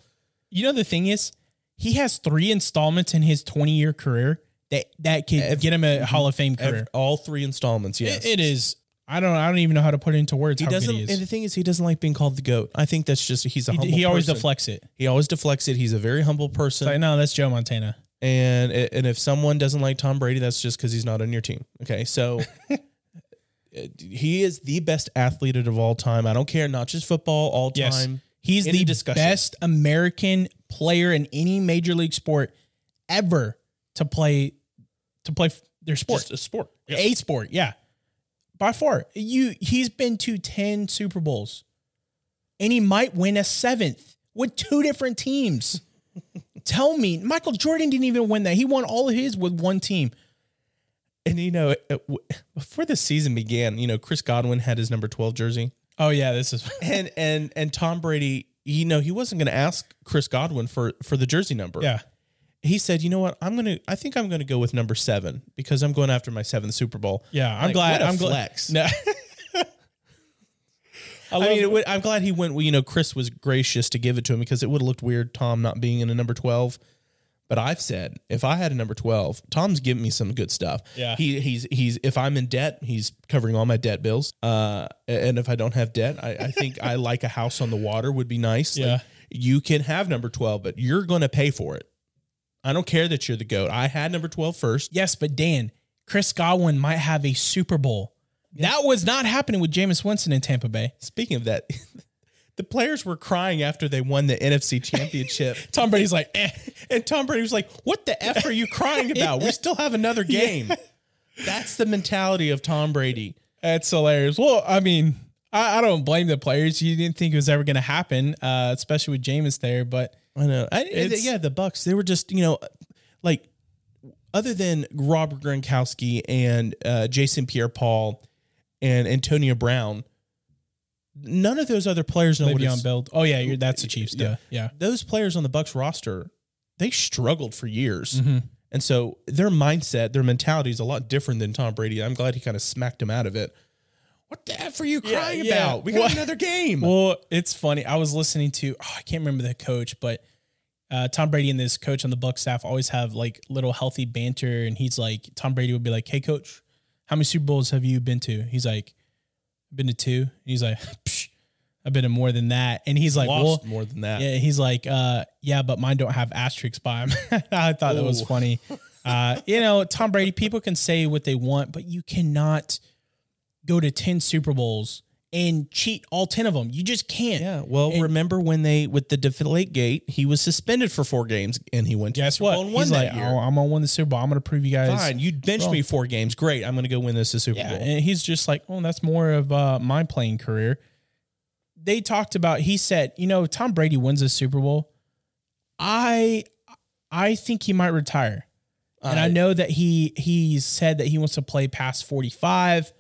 You know the thing is, he has three installments in his 20 year career that that could get him a Hall of Fame career. all three installments. Yes. It- it is. I don't. I don't even know how to put it into words. He doesn't. Good And the thing is, he doesn't like being called the goat. I think that's just he's a He, he always person. deflects it. He always deflects it. He's a very humble person. Like, no, that's Joe Montana. and and if someone doesn't like Tom Brady, that's just because he's not on your team. Okay, so *laughs* he is the best athlete of all time. I don't care, not just football, all Yes. time. He's Any the discussion. best American player in any major league sport ever to play to play their sport. Just a sport. A sport, yeah. By far. You he's been to 10 Super Bowls. And he might win a seventh with two different teams. *laughs* Tell me, Michael Jordan didn't even win that. He won all of his with one team. And you know, uh, before the season began, you know, Chris Godwin had his number twelve jersey, Oh yeah, this is *laughs* and and and Tom Brady, you know, he wasn't going to ask Chris Godwin for for the jersey number. yeah. he said, you know what, I'm gonna, I think I'm gonna go with number seven because I'm going after my seventh Super Bowl. Yeah, I'm Like, glad. I'm glad. flex. *laughs* No. I, mean, it would, I'm glad he went. well, You know, Chris was gracious to give it to him because it would have looked weird Tom not being in a number twelve. But I've said if I had a number twelve, Tom's giving me some good stuff. Yeah. he he's he's if I'm in debt, he's covering all my debt bills. Uh, and if I don't have debt, I, I think I *laughs* like a house on the water would be nice. Like, Yeah. you can have number twelve, but you're going to pay for it. I don't care that you're the goat. I had number 12 first. yes, but Dan, Chris Godwin might have a Super Bowl. That was not happening with Jameis Winston in Tampa Bay. Speaking of that, *laughs* the players were crying after they won the NFC Championship. *laughs* Tom Brady's like, eh. And Tom Brady was like, What the F are you crying about? We still have another *laughs* game. That's the mentality of Tom Brady. That's hilarious. Well, I mean, I, I don't blame the players. You didn't think it was ever going to happen, uh, especially with Jameis there. But I know. I, yeah, the Bucks, they were just, you know, like other than Robert Gronkowski and uh, Jason Pierre Paul and Antonio Brown, none of those other players know what Le'Veon it's- Bell. Oh yeah, you're, that's the Chiefs. Yeah, yeah. those players on the Bucks roster, they struggled for years. Mm-hmm. And so their mindset, their mentality is a lot different than Tom Brady. I'm glad he kind of smacked him out of it. What the F are you crying yeah. about? We got What? another game. Well, it's funny. I was listening to oh, I can't remember the coach, but uh, Tom Brady and this coach on the Buck staff always have like little healthy banter, and he's like Tom Brady would be like, "Hey, coach, how many Super Bowls have you been to?" He's like, "Been to two. He's like, *laughs* Psh, "I've been to more than that," and he's like, Lost "Well." more than that. Yeah, he's like, uh, yeah, but mine don't have asterisks by them. *laughs* I thought that was funny. *laughs* Uh, you know, Tom Brady, people can say what they want, but you cannot go to 10 Super Bowls and cheat all 10 of them. You just can't. Yeah. Well, And- remember when they with the Deflate Gate, he was suspended for four games and he went to Guess the what? He's like, oh, I'm going to win the Super Bowl. I'm going to prove you guys. Fine, you benched wrong. me four games. Great, I'm going to go win this the Super Yeah, Bowl. and he's just like, oh, that's more of uh, my playing career. They talked about. He said, you know, Tom Brady wins a Super Bowl. I, I think he might retire, and I know that he he said that he wants to play past forty five.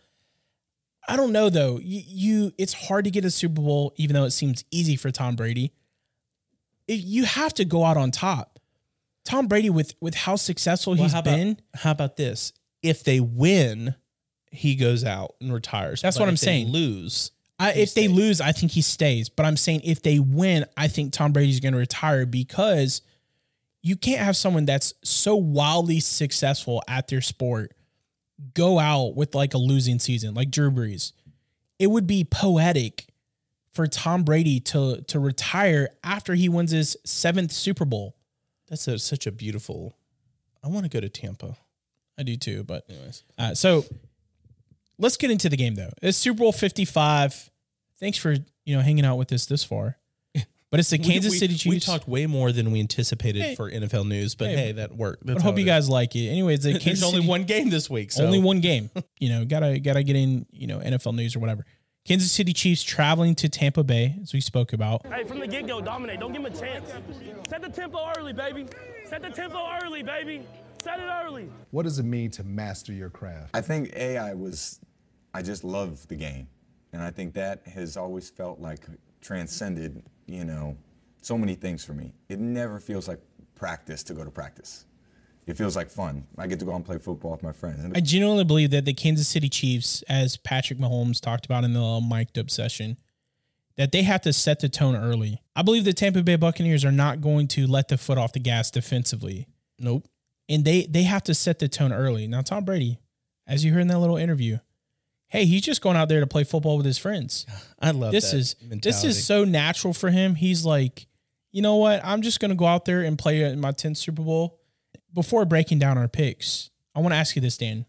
I don't know though. You, you, it's hard to get a Super Bowl, even though it seems easy for Tom Brady. You have to go out on top. Tom Brady, with with how successful Well, he's how about, been, How about this? If they win, he goes out and retires. That's But what I'm saying. Lose. I, if they lose, I think he stays. But I'm saying if they win, I think Tom Brady's going to retire because you can't have someone that's so wildly successful at their sport go out with like a losing season, like Drew Brees. It would be poetic for Tom Brady to to retire after he wins his seventh Super Bowl. That's a, such a beautiful. I want to go to Tampa. I do too, but Anyways, Uh, so let's get into the game though. It's Super Bowl 55. Thanks for, you know, hanging out with us this far. But it's the Kansas we, we, City Chiefs. We talked way more than we anticipated Hey. for NFL news, but Hey. hey, that worked. but That's I hope you it guys like it. Anyways, the *laughs* is. There's Kansas only City, one game this week. So. only one game. *laughs* You know, gotta gotta get in, you know, NFL news or whatever. Kansas City Chiefs traveling to Tampa Bay, as we spoke about. Hey, from the get go, dominate. Don't give him a chance. Set the tempo early, baby. Set the tempo early, baby. Set it early. What does it mean to master your craft? I think AI was, I just love the game. And I think that has always felt like transcended, you know, so many things for me. It never feels like practice to go to practice. It feels like fun. I get to go out and play football with my friends. I genuinely believe that the Kansas City Chiefs, as Patrick Mahomes talked about in the little mic'd up session, that they have to set the tone early. I believe the Tampa Bay Buccaneers are not going to let the foot off the gas defensively. Nope. and they they have to set the tone early. Now Tom Brady, as you heard in that little interview, hey, he's just going out there to play football with his friends. *laughs* I love This is mentality. this is so natural for him. He's like, you know what? I'm just going to go out there and play in my 10th Super Bowl. Before breaking down our picks, I want to ask you this, Dan.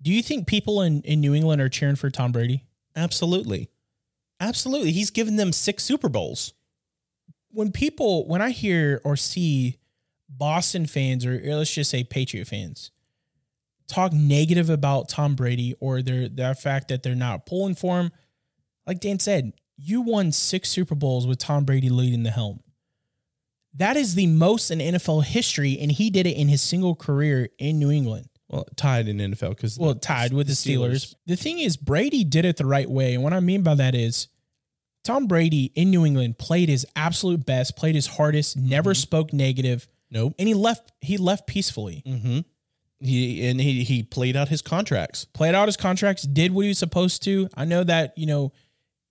Do you think people in, in New England are cheering for Tom Brady? absolutely, absolutely. He's given them six Super Bowls. When people, when I hear or see Boston fans or let's just say Patriot fans talk negative about Tom Brady or their the fact that they're not pulling for him, like Dan said, you won six Super Bowls with Tom Brady leading the helm. That is the most in NFL history, and he did it in his single career in New England. Well, tied in NFL because Well, tied with the Steelers. The thing is, Brady did it the right way. And what I mean by that is Tom Brady in New England played his absolute best, played his hardest, never spoke negative, Nope. and he left he left peacefully. Mm-hmm. He and he he played out his contracts. Played out his contracts, did what he was supposed to. I know that, you know,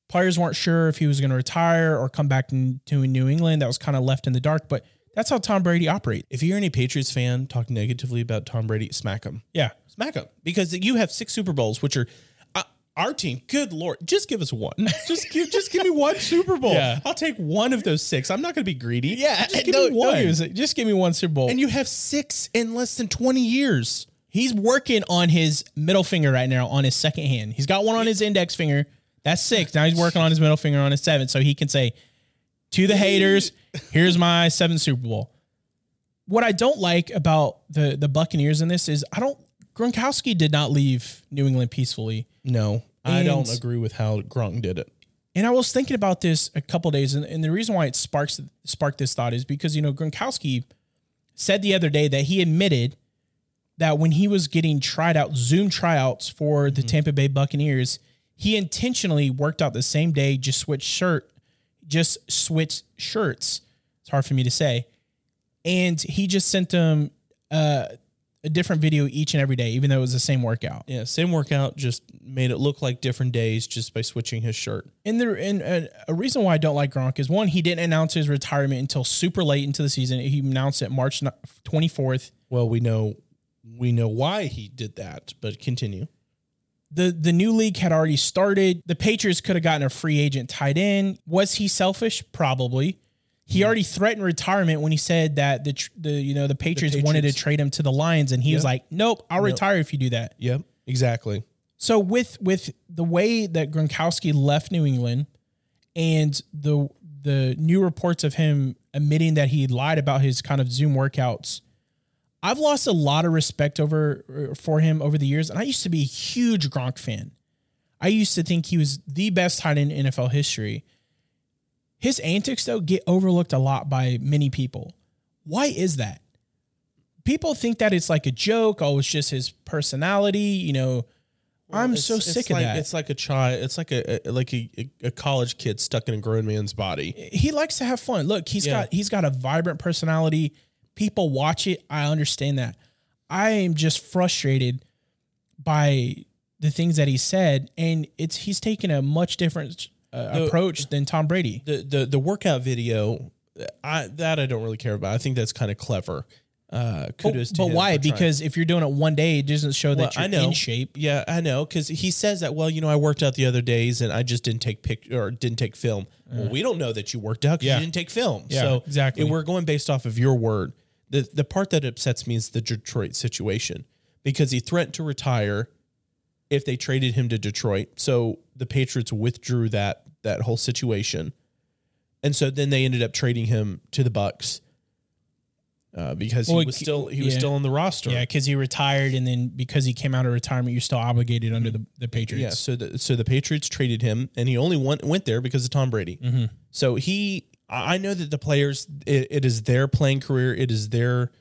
players weren't sure if he was going to retire or come back to New England. That was kind of left in the dark, but that's how Tom Brady operates. If you're any Patriots fan, talk negatively about Tom Brady, smack him. Yeah. Smack him because you have six Super Bowls, which are our team. Good lord, just give us one. Just give, just give me one *laughs* Super Bowl. Yeah. I'll take one of those six. I'm not going to be greedy. Yeah, just give me one. Just give me one Super Bowl. And you have six in less than 20 years. He's working on his middle finger right now on his second hand. He's got one on his index finger. That's six. Now he's working on his middle finger on his seventh, so he can say to the haters, "Here's my seventh Super Bowl." What I don't like about the the Buccaneers in this is I don't. Gronkowski did not leave New England peacefully, No, I And- don't agree with how Gronk did it. and I was thinking about this a couple days, and, and the reason why it sparks sparked this thought is because you know Gronkowski said the other day that he admitted that when he was getting tried out, Zoom tryouts for the Tampa Bay Buccaneers, he intentionally worked out the same day, just switched shirt, just switched shirts. It's hard for me to say. And he just sent them uh, a different video each and every day, even though it was the same workout. Yeah, same workout, just made it look like different days just by switching his shirt. And there, and uh, a reason why I don't like Gronk is one, he didn't announce his retirement until super late into the season. He announced it March twenty fourth. Well, we know we know why he did that, but continue. the The new league had already started. The Patriots could have gotten a free agent tied in. Was he selfish? Probably. He mm-hmm. already threatened retirement when he said that the tr- the you know the Patriots, wanted to Patriots- trade him to the Lions, and he was Yep. like, "Nope, I'll retire if you do that." Yep, exactly. So with with the way that Gronkowski left New England and the the new reports of him admitting that he lied about his kind of Zoom workouts, I've lost a lot of respect over for him over the years. And I used to be a huge Gronk fan. I used to think he was the best tight end in NFL history. His antics though get overlooked a lot by many people. Why is that? People think that it's like a joke. Oh, it's just his personality. You know, I'm so sick of like, that. It's like a child. It's like a, a like a, a college kid stuck in a grown man's body. he likes to have fun. Look, he's Yeah. got he's got a vibrant personality. People watch it. I understand that. I am just frustrated by the things that he said, and it's he's taken a much different uh, approach than Tom Brady. The the the workout video, I that I don't really care about. I think that's kind of clever. Uh, But, kudos to but why? Because if you're doing it one day, it doesn't show Well, that you're I know in shape. Yeah, I know because he says that. Well, you know, I worked out the other days and I just didn't take pic or didn't take film. Well, we don't know that you worked out because Yeah. you didn't take film. Yeah, so exactly. and we're going based off of your word. The the part that upsets me is the Detroit situation because he threatened to retire if they traded him to Detroit. So the Patriots withdrew that that whole situation, and so then they ended up trading him to the Bucks. Uh, because Well, he was still he was still on the roster. Yeah, because he retired, and then because he came out of retirement, you're still obligated under the, the Patriots. Yeah, so the so the Patriots traded him, and he only went went there because of Tom Brady. Mm-hmm. So he, I I know that the players, it, it is their playing career, it is their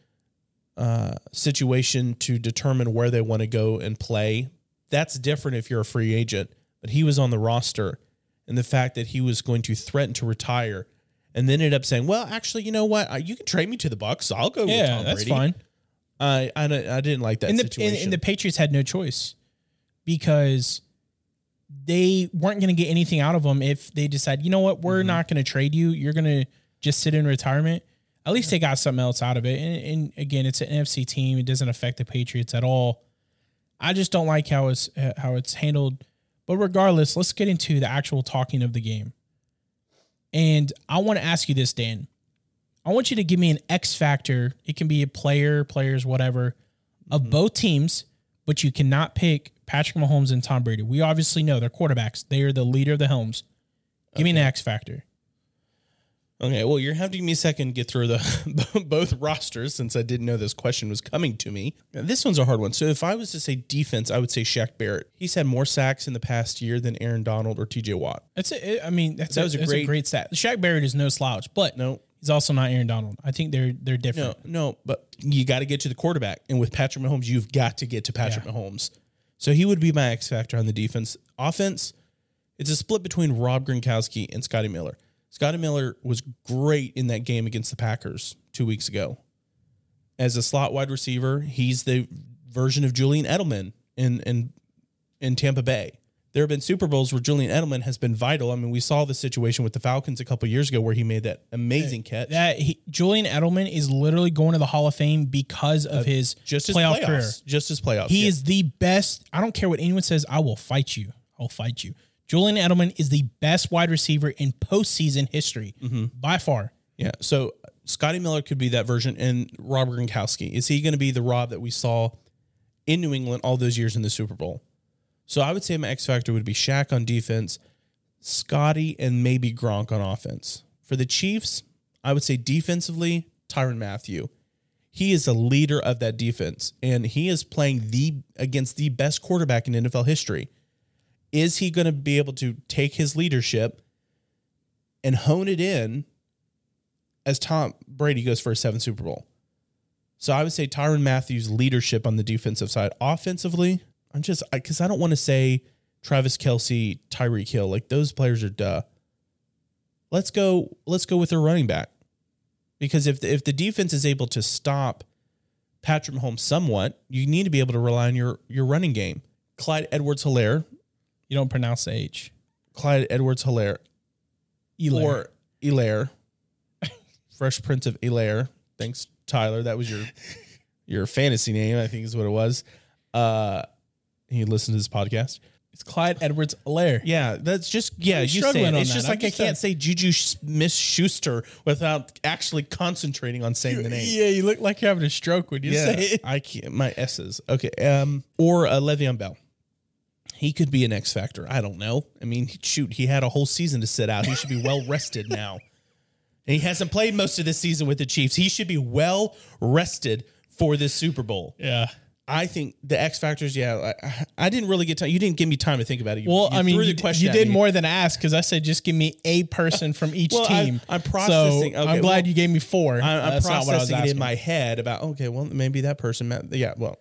uh, situation to determine where they want to go and play. That's different if you're a free agent, but he was on the roster, and the fact that he was going to threaten to retire, and then ended up saying, "Well, actually, you know what? You can trade me to the Bucks. I'll go. with yeah, Tom that's Brady." fine. I I, I didn't like that and the situation. and the Patriots had no choice because they weren't going to get anything out of him if they decide, you know what, we're Mm-hmm. not going to trade you. You're going to just sit in retirement. At least they got something else out of it. And, and again, it's an NFC team. It doesn't affect the Patriots at all. I just don't like how it's uh, how it's handled. But regardless, let's get into the actual talking of the game. And I want to ask you this, Dan. I want you to give me an X factor. It can be a player, players, whatever, of mm-hmm. both teams, but you cannot pick Patrick Mahomes and Tom Brady. We obviously know they're quarterbacks. They are the leader of the Helms. Give me an X factor. Okay, well, you're having me a second to get through the *laughs* both rosters since I didn't know this question was coming to me. This one's a hard one. So if I was to say defense, I would say Shaq Barrett. He's had more sacks in the past year than Aaron Donald or TJ Watt. That's a, I mean, that's That a, was a that's great- a great stat. Shaq Barrett is no slouch, but No. he's also not Aaron Donald. I think they're they're different. no, but you got to get to the quarterback. And with Patrick Mahomes, you've got to get to Patrick Mahomes. So he would be my X factor on the defense. Offense, it's a split between Rob Gronkowski and Scotty Miller. Scotty Miller was great in that game against the Packers two weeks ago. As a slot wide receiver, he's the version of Julian Edelman in in in Tampa Bay. There have been Super Bowls where Julian Edelman has been vital. I mean, we saw the situation with the Falcons a couple years ago where he made that amazing catch. That he, Julian Edelman is literally going to the Hall of Fame because of his just his playoff playoffs, career. just his playoffs. He yeah. is the best. I don't care what anyone says. I will fight you. I'll fight you. Julian Edelman is the best wide receiver in postseason history Mm-hmm. by far. yeah. So Scotty Miller could be that version, and Rob Gronkowski is he going to be the Rob that we saw in New England all those years in the Super Bowl? So I would say my X factor would be Shaq on defense, Scotty, and maybe Gronk on offense. For the Chiefs, I would say defensively, Tyrann Mathieu. He is the leader of that defense, and he is playing the against the best quarterback in NFL history. Is he going to be able to take his leadership and hone it in as Tom Brady goes for a seventh Super Bowl? So I would say Tyrann Mathieu's leadership on the defensive side. Offensively, I'm just because I, don't want to say Travis Kelce, Tyreek Hill. Like those players are duh. Let's go. Let's go with their running back because if the, if the defense is able to stop Patrick Mahomes somewhat, you need to be able to rely on your your running game. Clyde Edwards Helaire, You don't pronounce the H. Clyde Edwards Helaire, or Elaire, *laughs* Fresh Prince of Hilaire. Thanks, Tyler. That was your *laughs* your fantasy name, I think is what it was. Uh, he listened to this podcast. It's Clyde Edwards Alaire. Yeah, that's just yeah. You're You say it. It's that. just I'm like I just can't saying. say Juju Smith Schuster without actually concentrating on saying the name. Yeah, you look like you're having a stroke when you say it. I can't. My S's. Okay. Um, or uh, Le'Veon Bell. He could be an X factor. I don't know. I mean, shoot, he had a whole season to sit out. He should be well rested now. And he hasn't played most of this season with the Chiefs. He should be well rested for this Super Bowl. Yeah. I think the X factors. Yeah, I, I didn't really get time. You didn't give me time to think about it. You, Well, you I mean, you, you did me. more than ask because I said just give me a person from each Well, team. I'm processing- So okay, I'm glad well, you gave me four. I, I'm That's not what I was processing it in my head about okay, well, maybe that person. Meant, yeah, well,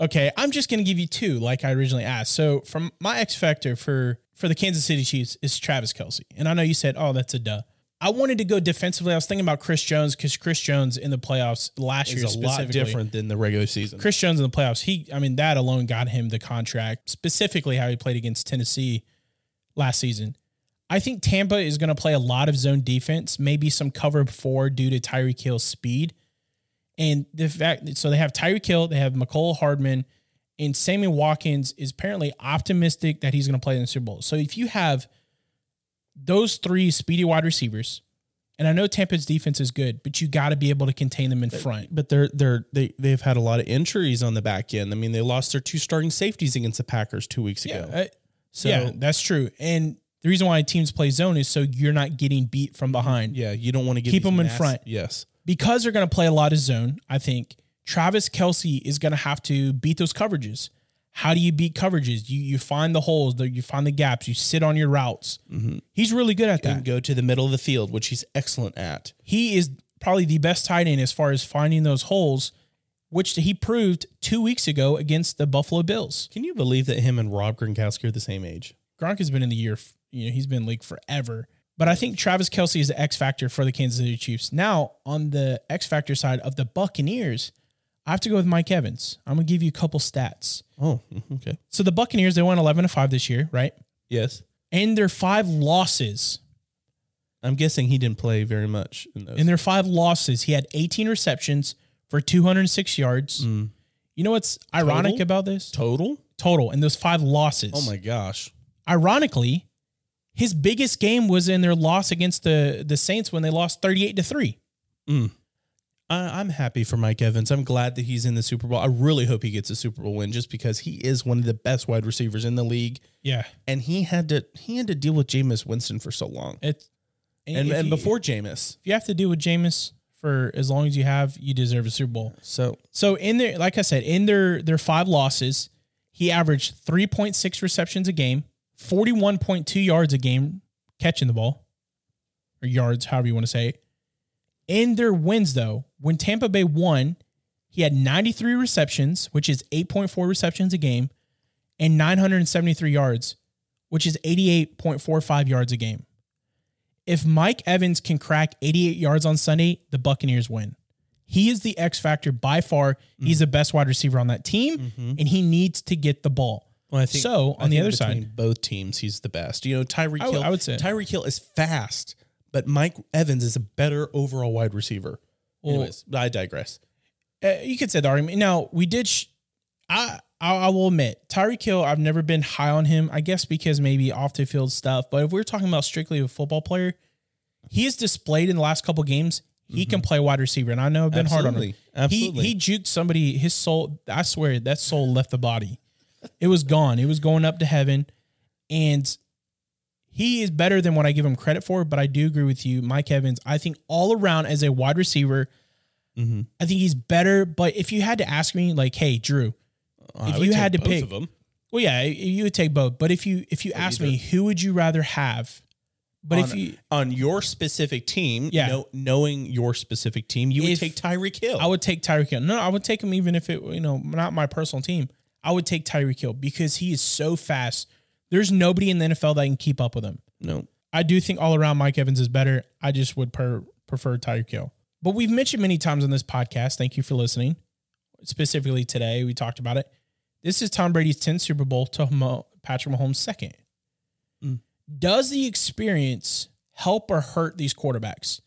Okay, I'm just going to give you two, like I originally asked. So, from my X factor for for the Kansas City Chiefs is Travis Kelce, and I know you said, "Oh, that's a duh." I wanted to go defensively. I was thinking about Chris Jones because Chris Jones in the playoffs last year is a lot different than the regular season. Chris Jones in the playoffs, he, I mean, that alone got him the contract. Specifically, how he played against Tennessee last season. I think Tampa is going to play a lot of zone defense, maybe some cover four due to Tyreek Hill's speed. And the fact, so they have Tyreek Hill, they have Mecole Hardman, and Sammy Watkins is apparently optimistic that he's going to play in the Super Bowl. So if you have those three speedy wide receivers, and I know Tampa's defense is good, but you got to be able to contain them in front. but they're they're they they've had a lot of injuries on the back end. I mean, they lost their two starting safeties against the Packers two weeks ago. Uh, so yeah, that's true. And the reason why teams play zone is so you're not getting beat from behind. yeah, you don't want to get beat. Keep them in front. Yes, Because they're going to play a lot of zone, I think Travis Kelce is going to have to beat those coverages. How do you beat coverages? You you find the holes, you find the gaps, you sit on your routes. Mm-hmm. He's really good at and that. go to the middle of the field, which he's excellent at. He is probably the best tight end as far as finding those holes, which he proved two weeks ago against the Buffalo Bills. Can you believe that him and Rob Gronkowski are the same age? Gronk has been in the year, you know, he's been in league forever. But I think Travis Kelce is the X factor for the Kansas City Chiefs. Now, on the X factor side of the Buccaneers, I have to go with Mike Evans. I'm gonna give you a couple stats. Oh, *laughs* okay. So the Buccaneers, they went 11 to 5 this year, right? Yes, And their five losses, I'm guessing he didn't play very much in those. in their five losses, he had 18 receptions for 206 yards. Mm. You know what's ironic Total? about this? total. Total in those five losses. Oh my gosh. Ironically, his biggest game was in their loss against the the Saints when they lost 38 to 3. Hmm. I, I'm happy for Mike Evans. I'm glad that he's in the Super Bowl. I really hope he gets a Super Bowl win, just because he is one of the best wide receivers in the league, Yeah. and he had to he had to deal with Jameis Winston for so long, It's and, if and you- before Jameis. if you have to deal with Jameis for as long as you have, you deserve a Super Bowl. So So in their like I said, in their their five losses, he averaged 3.6 receptions a game, 41.2 yards a game catching the ball. Or yards, however you want to say it. In their wins though, when Tampa Bay won, he had 93 receptions, which is 8.4 receptions a game, and 973 yards, which is 88.45 yards a game. If Mike Evans can crack 88 yards on Sunday, the Buccaneers win. He is the X factor by far. He's mm. the best wide receiver on that team, mm-hmm. and he needs to get the ball. Well, I think so. I On the other side, both teams, he's the best. You know, Tyreek I Hill. I would say. Tyreek Hill is fast, but Mike Evans is a better overall wide receiver. Anyways, I digress. uh, you could say the argument. Now we did. Sh- I, I I will admit Tyreek Hill. I've never been high on him. I guess because maybe off the field stuff. But if we're talking about strictly a football player, he has displayed in the last couple games. He can play wide receiver, and I know I've been hard on him. Mm-hmm. Absolutely. Absolutely. He he juked somebody. His soul. I swear that soul left the body. It was gone. It was going up to heaven, and he is better than what I give him credit for. But I do agree with you, Mike Evans. I think all around as a wide receiver, Mm-hmm. I think he's better. But if you had to ask me, like, hey, Drew, if you had to both pick, of them. well, yeah, you would take both. But if you if you ask me, who would you rather have? But if you, on your specific team, Yeah. know- knowing your specific team, you would If- take Tyreek Hill. I would take Tyreek Hill. No, I would take him even if it, you know, not my personal team. I would take Tyreek Hill because he is so fast. There's nobody in the NFL that can keep up with him. no, I do think all around Mike Evans is better. I just would per, prefer Tyreek Hill. But we've mentioned many times on this podcast. Thank you for listening. Specifically today, we talked about it. This is Tom Brady's 10th Super Bowl to Patrick Mahomes' second. Hmm. Does the experience help or hurt these quarterbacks?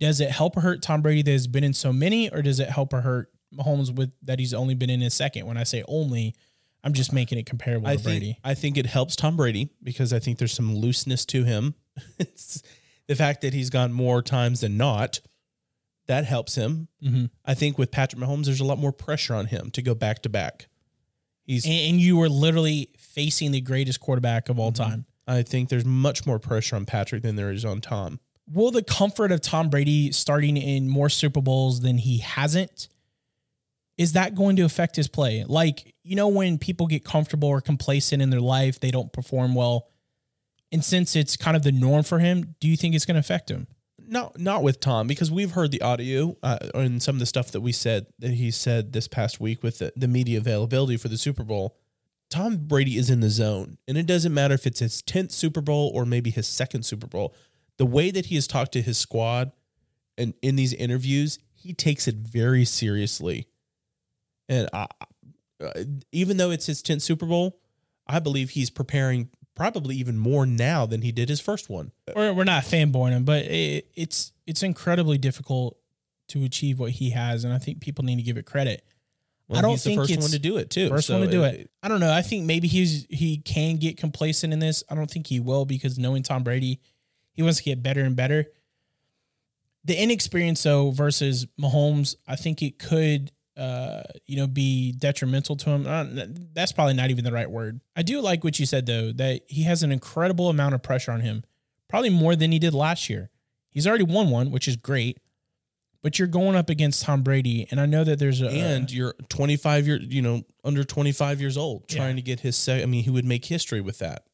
Does it help or hurt Tom Brady that has been in so many, or does it help or hurt Mahomes with that he's only been in his second? When I say only, I'm just making it comparable I to think Brady. I think it helps Tom Brady because I think there's some looseness to him. *laughs* it's the fact that he's gone more times than not. That helps him. Mm-hmm. I think with Patrick Mahomes, there's a lot more pressure on him to go back to back. He's. And, and you were literally facing the greatest quarterback of all Mm-hmm. time. I think there's much more pressure on Patrick than there is on Tom. Will the comfort of Tom Brady starting in more Super Bowls than he hasn't is that going to affect his play? Like, you know, when people get comfortable or complacent in their life, they don't perform well. And since it's kind of the norm for him, do you think it's going to affect him? No, not with Tom because we've heard the audio uh, and some of the stuff that we said that he said this past week with the, the media availability for the Super Bowl. Tom Brady is in the zone, and it doesn't matter if it's his tenth Super Bowl or maybe his second Super Bowl. The way that he has talked to his squad and in these interviews, he takes it very seriously. And I, uh, even though it's his tenth Super Bowl, I believe he's preparing probably even more now than he did his first one. We're, we're not fanboying him, but it, it's it's incredibly difficult to achieve what he has, and I think people need to give it credit. Well, I don't he's think the first it's one to do it too. First So one to do it. I don't know. I think maybe he's he can get complacent in this. I don't think he will because knowing Tom Brady, he wants to get better and better. The inexperience though versus Mahomes, I think it could uh, you know, be detrimental to him. Uh, that's probably not even the right word. I do like what you said though, that he has an incredible amount of pressure on him, probably more than he did last year. He's already won one, which is great, but you're going up against Tom Brady, and I know that there's a and you're 25 year, you know, under 25 years old, Yeah. trying to get his. Sec- I mean, he would make history with that.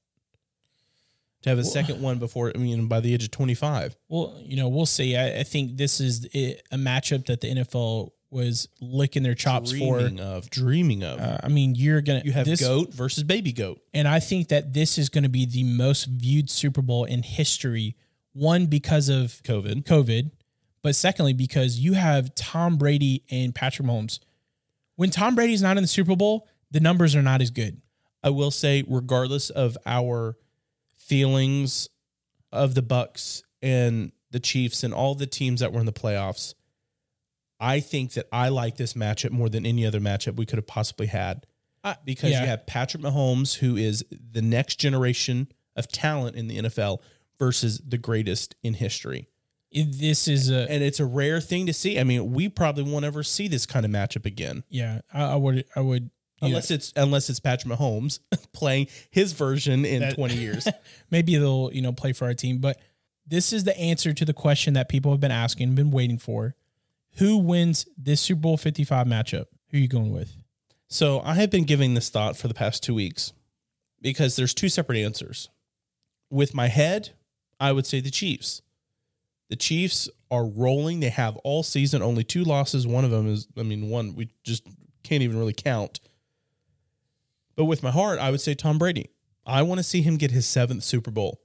To have a second one before, I mean, by the age of 25. Well, you know, we'll see. I, I think this is a matchup that the NFL was licking their chops for dreaming for. of, dreaming of. Uh, I mean, you're gonna you have this, goat versus baby goat. and I think that this is going to be the most viewed Super Bowl in history. One because of COVID. COVID, but secondly because you have Tom Brady and Patrick Mahomes. When Tom Brady's not in the Super Bowl, the numbers are not as good. I will say, regardless of our feelings of the Bucks and the Chiefs and all the teams that were in the playoffs, I think that I like this matchup more than any other matchup we could have possibly had. because yeah. you have Patrick Mahomes, who is the next generation of talent in the NFL, versus the greatest in history. This is a And it's a rare thing to see. I mean, we probably won't ever see this kind of matchup again. yeah. I, I would I would Unless it's unless it's Patrick Mahomes *laughs* playing his version in That- 20 years. *laughs* maybe they'll you know play for our team but this is the answer to the question that people have been asking been waiting for who wins this super bowl 55 matchup who are you going with So I have been giving this thought for the past two weeks because there's two separate answers. With my head, I would say the Chiefs. The Chiefs are rolling. They have all season only two losses. One of them is, I mean, one we just can't even really count. But with my heart, I would say Tom Brady. I want to see him get his seventh Super Bowl.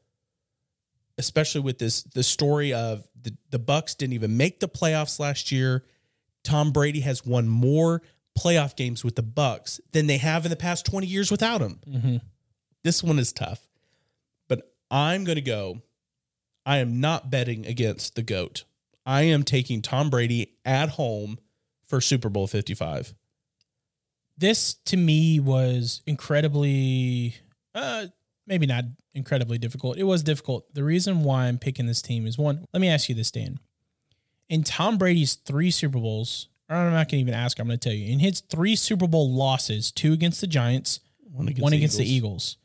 Especially with this the story of the, the Bucks didn't even make the playoffs last year. Tom Brady has won more playoff games with the Bucks than they have in the past 20 years without him. This one is tough. But I'm going to go I am not betting against the GOAT. I am taking Tom Brady at home for Super Bowl 55. this to me was incredibly uh maybe not incredibly difficult it was difficult the reason why i'm picking this team is one let me ask you this dan in tom brady's three super bowls or i'm not going to even ask i'm going to tell you in his three super bowl losses two against the giants One against, one the, against Eagles. the Eagles.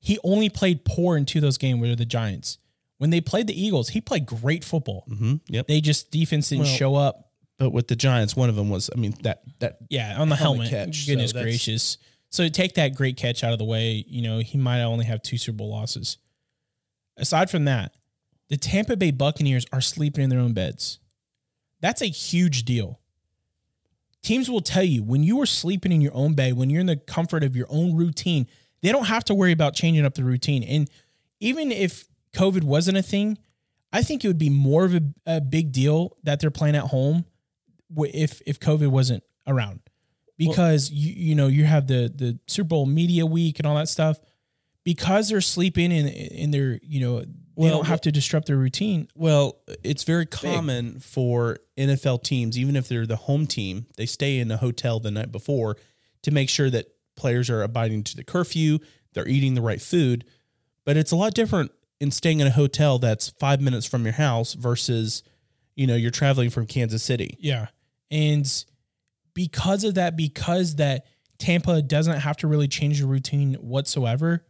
He only played poor in two of those games where the Giants. When they played the Eagles, he played great football. Mhm, Yep. They just defense didn't Well, show up. But with the Giants, one of them was, I mean, that that Yeah, on the helmet helmet. catch, Goodness so gracious. So take that great catch out of the way. You know, he might only have two Super Bowl losses. Aside from that, the Tampa Bay Buccaneers are sleeping in their own beds. That's a huge deal. Teams will tell you when you are sleeping in your own bed, when you're in the comfort of your own routine, they don't have to worry about changing up the routine. And even if COVID wasn't a thing, I think it would be more of a, a big deal that they're playing at home if if COVID wasn't around, because you you know you have the the Super Bowl media week and all that stuff. Because they're sleeping in in their you know they Well, don't have to disrupt their routine. Well, it's very common for NFL teams, even if they're the home team, they stay in a hotel the night before to make sure that players are abiding to the curfew, they're eating the right food, but it's a lot different in staying in a hotel that's five minutes from your house versus, you know, you're traveling from Kansas City. Yeah. And because of that, because that Tampa doesn't have to really change the routine whatsoever,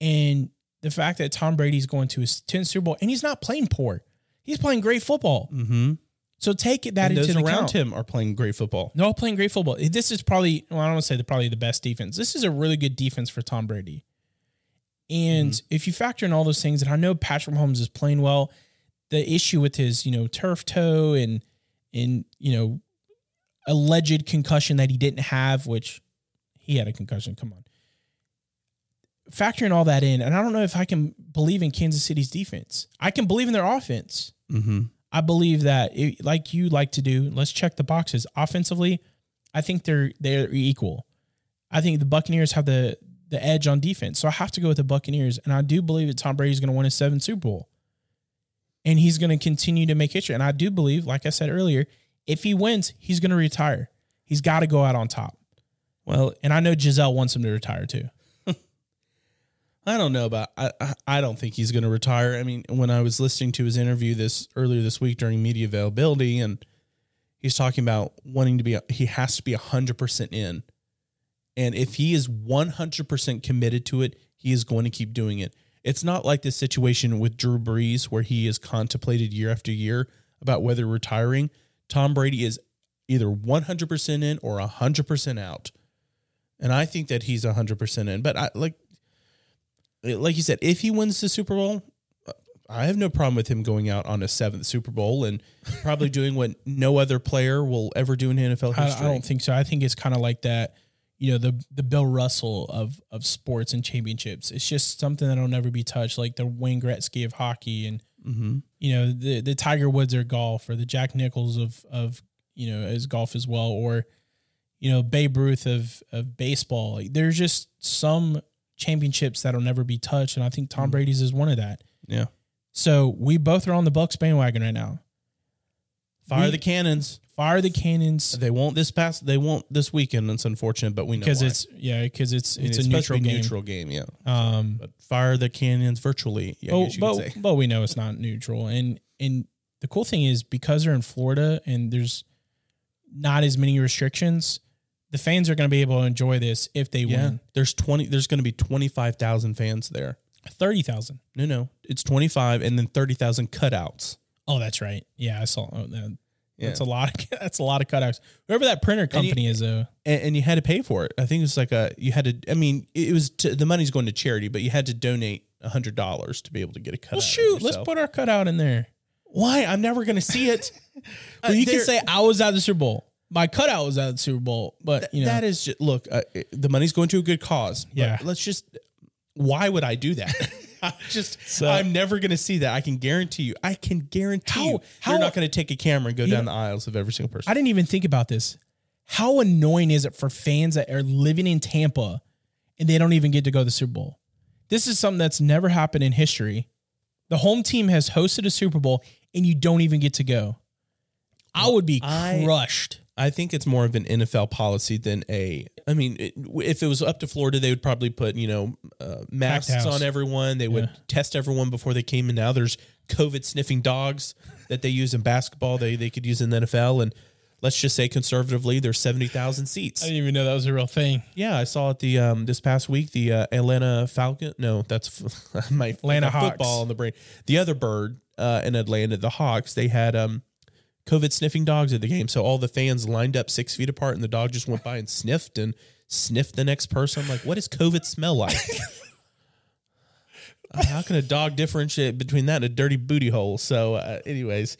and the fact that Tom Brady's going to his 10th Super Bowl and he's not playing poor, he's playing great football. Mm-hmm. So take that And into those the around account. him are playing great football. All playing great football. This is probably, well, I don't want to say the probably the best defense. This is a really good defense for Tom Brady. And Mm-hmm. if you factor in all those things, and I know Patrick Mahomes is playing well, the issue with his, you know, turf toe and and you know, alleged concussion that he didn't have, which he had a concussion. Come on. Factoring all that in, and I don't know if I can believe in Kansas City's defense. I can believe in their offense. Mm-hmm. I believe that, it, like you like to do, let's check the boxes. Offensively, I think they're they're equal. I think the Buccaneers have the the edge on defense, so I have to go with the Buccaneers, and I do believe that Tom Brady's going to win a seventh Super Bowl, and he's going to continue to make history. And I do believe, like I said earlier, if he wins, he's going to retire. He's got to go out on top. Well, And I know Gisele wants him to retire too. *laughs* I don't know about. I I, don't think he's going to retire. I mean, when I was listening to his interview this earlier this week during media availability, and he's talking about wanting to be. He has to be hundred percent in, and if he is one hundred percent committed to it, he is going to keep doing it. It's not like this situation with Drew Brees where he has contemplated year after year about whether retiring. Tom Brady is either one hundred percent in or hundred percent out, and I think that he's hundred percent in. But I like like you said, if he wins the Super Bowl, I have no problem with him going out on a seventh Super Bowl and probably *laughs* doing what no other player will ever do in NFL I, history. I don't think so. I think it's kind of like that, you know, the the Bill Russell of of sports and championships. It's just something that'll never be touched, like the Wayne Gretzky of hockey, and Mhm. you know the the Tiger Woods of golf, or the Jack Nicklaus of of you know as golf as well, or you know Babe Ruth of of baseball. Like, there's just some championships that'll never be touched, and I think Tom Brady's is one of that. Yeah. So we both are on the Bucs bandwagon right now. Fire We- the cannons. Fire the cannons They won't this past. They won't this weekend. It's unfortunate, but we know because it's yeah because it's I mean, it's, a neutral game. neutral game. Yeah, Um, but fire the cannons virtually. Yeah, oh, but but we know it's not neutral, and and the cool thing is because they're in Florida and there's not as many restrictions, the fans are going to be able to enjoy this if they Yeah, win. there's twenty. There's going to be twenty five thousand fans there. Thirty thousand. No, no, it's twenty five, and then thirty thousand cutouts. Oh, that's right. Yeah, I saw. Oh, that, Yeah. That's a lot. Of, *laughs* that's a lot of cutouts. Whoever that printer company is, uh, and, and you had to pay for it. I think it was like a you had to. I mean, it was to, the money's going to charity, but you had to donate a hundred dollars to be able to get a cut. well, shoot, let's put our cutout in there. Why? I'm never going to see it. *laughs* Well, you can say I was at the Super Bowl. My cutout was at the Super Bowl, but you know that is just look. Uh, the money's going to a good cause. Yeah. let's just. Why would I do that? *laughs* I *laughs* just I'm never going to see that. I can guarantee you. I can guarantee How- you. how- you're not going to take a camera and go down know- the aisles of every single person. I didn't even think about this. How annoying is it for fans that are living in Tampa and they don't even get to go to the Super Bowl? This is something that's never happened in history. The home team has hosted a Super Bowl and you don't even get to go. I would be I- crushed. I think it's more of an NFL policy than a. I mean, it, if it was up to Florida, they would probably put you know uh, masks on everyone. They would Yeah. test everyone before they came in. Now there's COVID sniffing dogs that they use in basketball. They they could use in the NFL, and let's just say conservatively, there's seventy thousand seats. I didn't even know that was a real thing. Yeah, I saw it the um this past week. The uh, Atlanta Falcon. No, that's *laughs* my Atlanta Hawks. football on the brain. The other bird uh, in Atlanta, the Hawks. They had um COVID sniffing dogs at the game, so all the fans lined up six feet apart, and the dog just went by and sniffed and sniffed the next person. I'm like, what does COVID smell like? *laughs* Uh, How can a dog differentiate between that and a dirty booty hole? So, uh, anyways,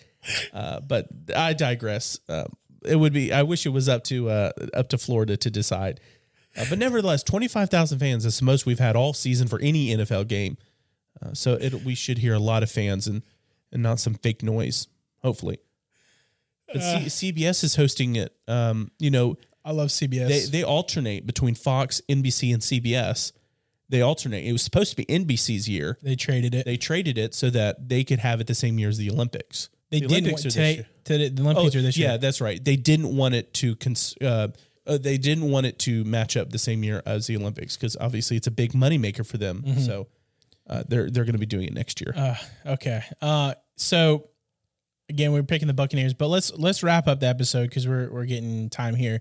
uh, but I digress. Uh, it would be. I wish it was up to uh, up to Florida to decide. Uh, but nevertheless, twenty five thousand fans is the most we've had all season for any NFL game. Uh, so it, we should hear a lot of fans and and not some fake noise. Hopefully, but C- CBS is hosting it. Um, you know, I love CBS. they they alternate between Fox, NBC, and CBS. They alternate. It was supposed to be NBC's year. they traded it. They, They traded it so that they could have it the same year as the Olympics. the didn't Olympics want are this today. today the Olympics Oh, are this yeah, that's right. They didn't want it to cons- uh, uh, they didn't want it to match up the same year as the Olympics because obviously it's a big moneymaker for them. Mm-hmm. So uh, they're they're going to be doing it next year. Okay. Uh, so again, we're picking the Buccaneers, but let's let's wrap up the episode because we're we're getting time here.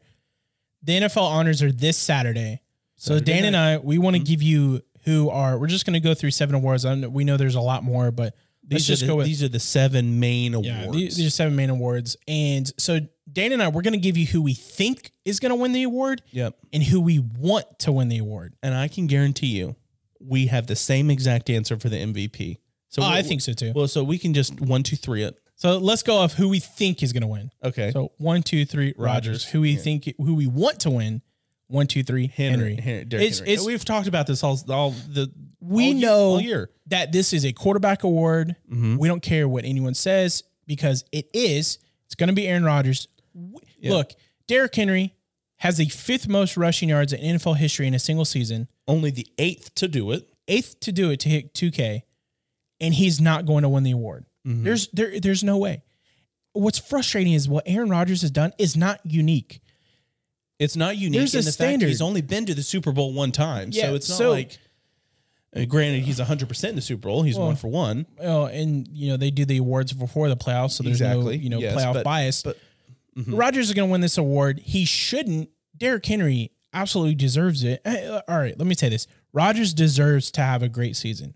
The NFL honors are this Saturday. So Saturday Dan and I, we want to mm-hmm. give you who are. We're just going to go through seven awards. I know, we know there's a lot more, but let's these just are the, go with these are the seven main awards. yeah. These, these are seven main awards, and so Dan and I, we're going to give you who we think is going to win the award, Yep. and who we want to win the award. And I can guarantee you, we have the same exact answer for the MVP. So Oh, I think so too. Well, so we can just one, two, three it. So let's go off who we think is going to win. Okay. So one, two, three, Rogers. Rodgers. Who we think, who we want to win. One, two, three, Henry. Henry, Derrick It's, Henry. it's, We've talked about this all all the we all know all year. that this is a quarterback award. Mm-hmm. We don't care what anyone says because it is. It's going to be Aaron Rodgers. W- Look, Derrick Henry has the fifth most rushing yards in NFL history in a single season, Only the eighth to do it. eighth to do it to hit 2K, and he's not going to win the award. Mm-hmm. There's there there's no way. What's frustrating is what Aaron Rodgers has done is not unique. It's not unique There's in a the standard. fact he's only been to the Super Bowl one time. Yeah, so it's not so- like granted he's 100% in the Super Bowl. He's one for one. Well, and you know they do the awards before the playoffs, so there's Exactly. no you know Yes, playoff but- bias. but- Rodgers is going to win this award. He shouldn't. Derrick Henry absolutely deserves it. Eh, All right, let me say this: Rodgers deserves to have a great season.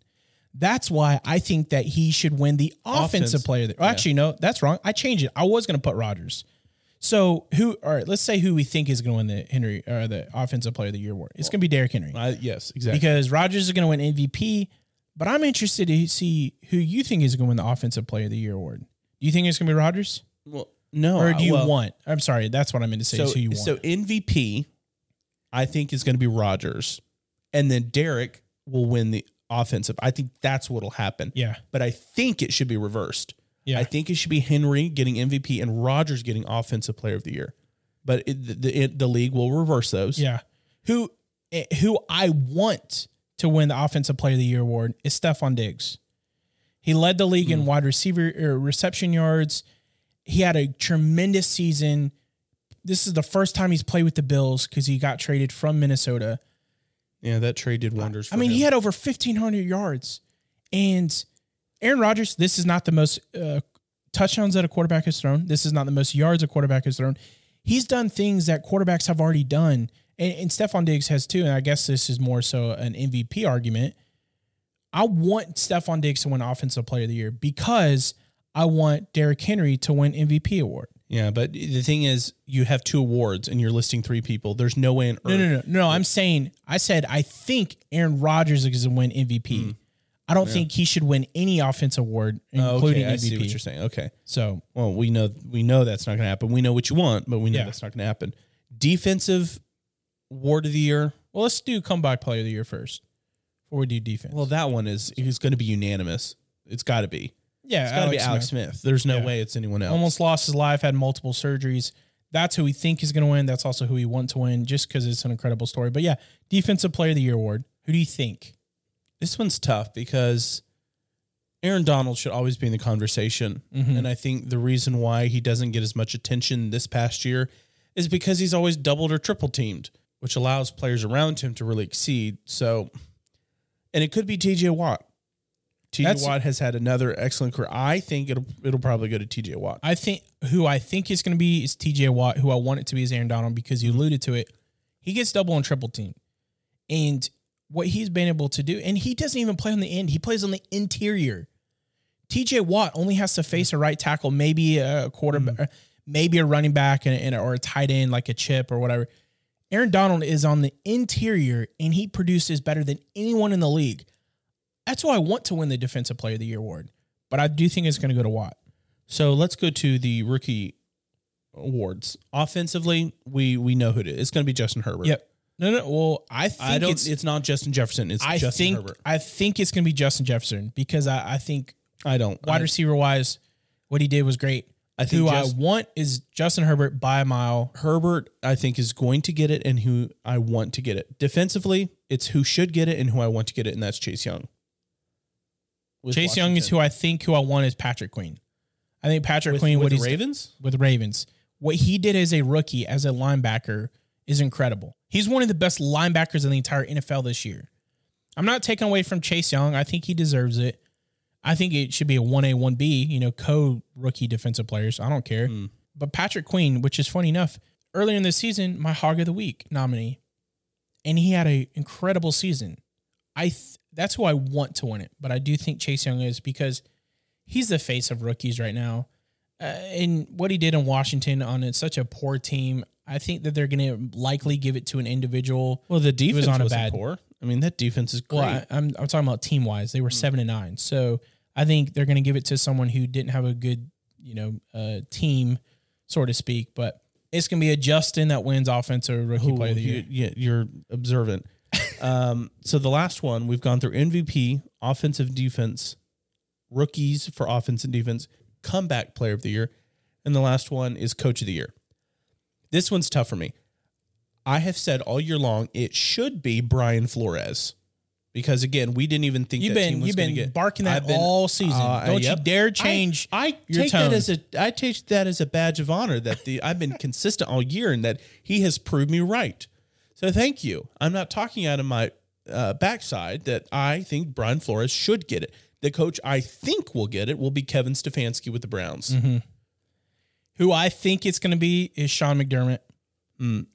That's why I think that he should win the offensive Offense. player. Of the, oh, Actually, no, that's wrong. I changed it. I was going to put Rodgers. So who? All right, let's say who we think is going to win the Henry or the offensive player of the year award. It's going to be Derrick Henry I, yes, exactly. because Rodgers is going to win MVP. But I'm interested to see who you think is going to win the offensive player of the year award. Do you think it's going to be Rodgers, well, no, or do you well, want? I'm sorry, that's what I meant to say. So, is who you want? so MVP, I think is going to be Rodgers, and then Derrick will win the offensive. I think that's what'll happen. yeah, but I think it should be reversed. Yeah. I think it should be Henry getting MVP and Rodgers getting Offensive Player of the Year. But it, the the, it, the league will reverse those. yeah. Who eh, who I want to win the offensive player of the year award is Stefon Diggs. He led the league Hmm. in wide receiver or reception yards. He had a tremendous season. This is the first time he's played with the Bills because he got traded from Minnesota. Yeah, that trade did wonders. For I mean, him. he had over 1,500 yards. And Aaron Rodgers, this is not the most uh, touchdowns that a quarterback has thrown. This is not the most yards a quarterback has thrown. He's done things that quarterbacks have already done. And, and Stefon Diggs has too. And I guess this is more so an MVP argument. I want Stefon Diggs to win Offensive Player of the Year because I want Derrick Henry to win MVP award. Yeah, but the thing is, you have two awards and you're listing three people. There's no way in No, no, no, no. I'm saying I said I think Aaron Rodgers is going to win MVP. Hmm. I don't think he should win any offense award, Oh, including okay, I MVP. see what you're saying. Okay. So Well, we know we know that's not going to happen. We know what you want, but we know Yeah. that's not going to happen. Defensive award of the year. Well, let's do comeback player of the year first before we do defense. Well, that one is is going to be unanimous. It's got to be. Yeah, It's got to be Alex Smith. There's no Yeah. way it's anyone else. almost lost his life, had multiple surgeries. That's who we think is going to win. That's also who we want to win, just because it's an incredible story. But yeah, defensive player of the year award. Who do you think? This one's tough because Aaron Donald should always be in the conversation. Mm-hmm. And I think the reason why he doesn't get as much attention this past year is because he's always doubled or triple teamed, which allows players around him to really exceed. So, and it could be TJ Watt. TJ Watt has had another excellent career. I think it'll it'll probably go to TJ Watt. I think who I think is going to be is TJ Watt. Who I want it to be is Aaron Donald because you alluded to it. He gets double and triple team, and what he's been able to do, and he doesn't even play on the end. He plays on the interior. TJ Watt only has to face a right tackle, maybe a quarterback, mm-hmm. maybe a running back, and, and or a tight end like a chip or whatever. Aaron Donald is on the interior, and he produces better than anyone in the league. That's why I want to win the Defensive Player of the Year award, but I do think it's going to go to Watt. So let's go to the rookie awards. Offensively, we we know who it is. It's going to be Justin Herbert. Yep. No, no. Well, I think I don't. it's. It's, not Justin Jefferson. It's I Justin think Herbert. I think it's going to be Justin Jefferson because I, I think I don't. wide I- receiver wise, what he did was great. I think who just- I want is Justin Herbert by a mile. Herbert, I think, is going to get it, and who I want to get it. Defensively, it's who should get it and who I want to get it, and that's Chase Young. Chase Young is who I think who I want is Patrick Queen. I think Patrick with, Queen with what Ravens. with Ravens. What he did as a rookie, as a linebacker, is incredible. He's one of the best linebackers in the entire NFL this year. I'm not taking away from Chase Young. I think he deserves it. I think it should be a 1A, 1B, you know, co rookie defensive players. I don't care. Hmm. But Patrick Queen, which is funny enough, earlier in the season, my Hog of the Week nominee, and he had an incredible season. I th- that's who I want to win it, but I do think Chase Young is because he's the face of rookies right now. Uh, and what he did in Washington on such a poor team, I think that they're going to likely give it to an individual. Well, the defense was on a bad. poor. I mean, that defense is great. Well, I, I'm I'm talking about team wise. They were seven and nine, so I think they're going to give it to someone who didn't have a good, you know, uh, team, so to speak. But it's going to be a Justin that wins offensive rookie Ooh, player of the you, year. yeah, you're observant. Um, so the last one we've gone through MVP, offensive defense, rookies for offense and defense, comeback player of the year, and the last one is coach of the year. This one's tough for me. I have said all year long it should be Brian Flores. Because again, we didn't even think You've that been team was you've been get- barking that been- all season. uh, Don't yep. you dare change I, I your take tone. that as a I take that as a badge of honor that the I've been consistent all year and that he has proved me right. So thank you. I'm not talking out of my uh, backside that I think Brian Flores should get it. The coach I think will get it will be Kevin Stefanski with the Browns. Mm-hmm. Who I think it's going to be is Sean McDermott.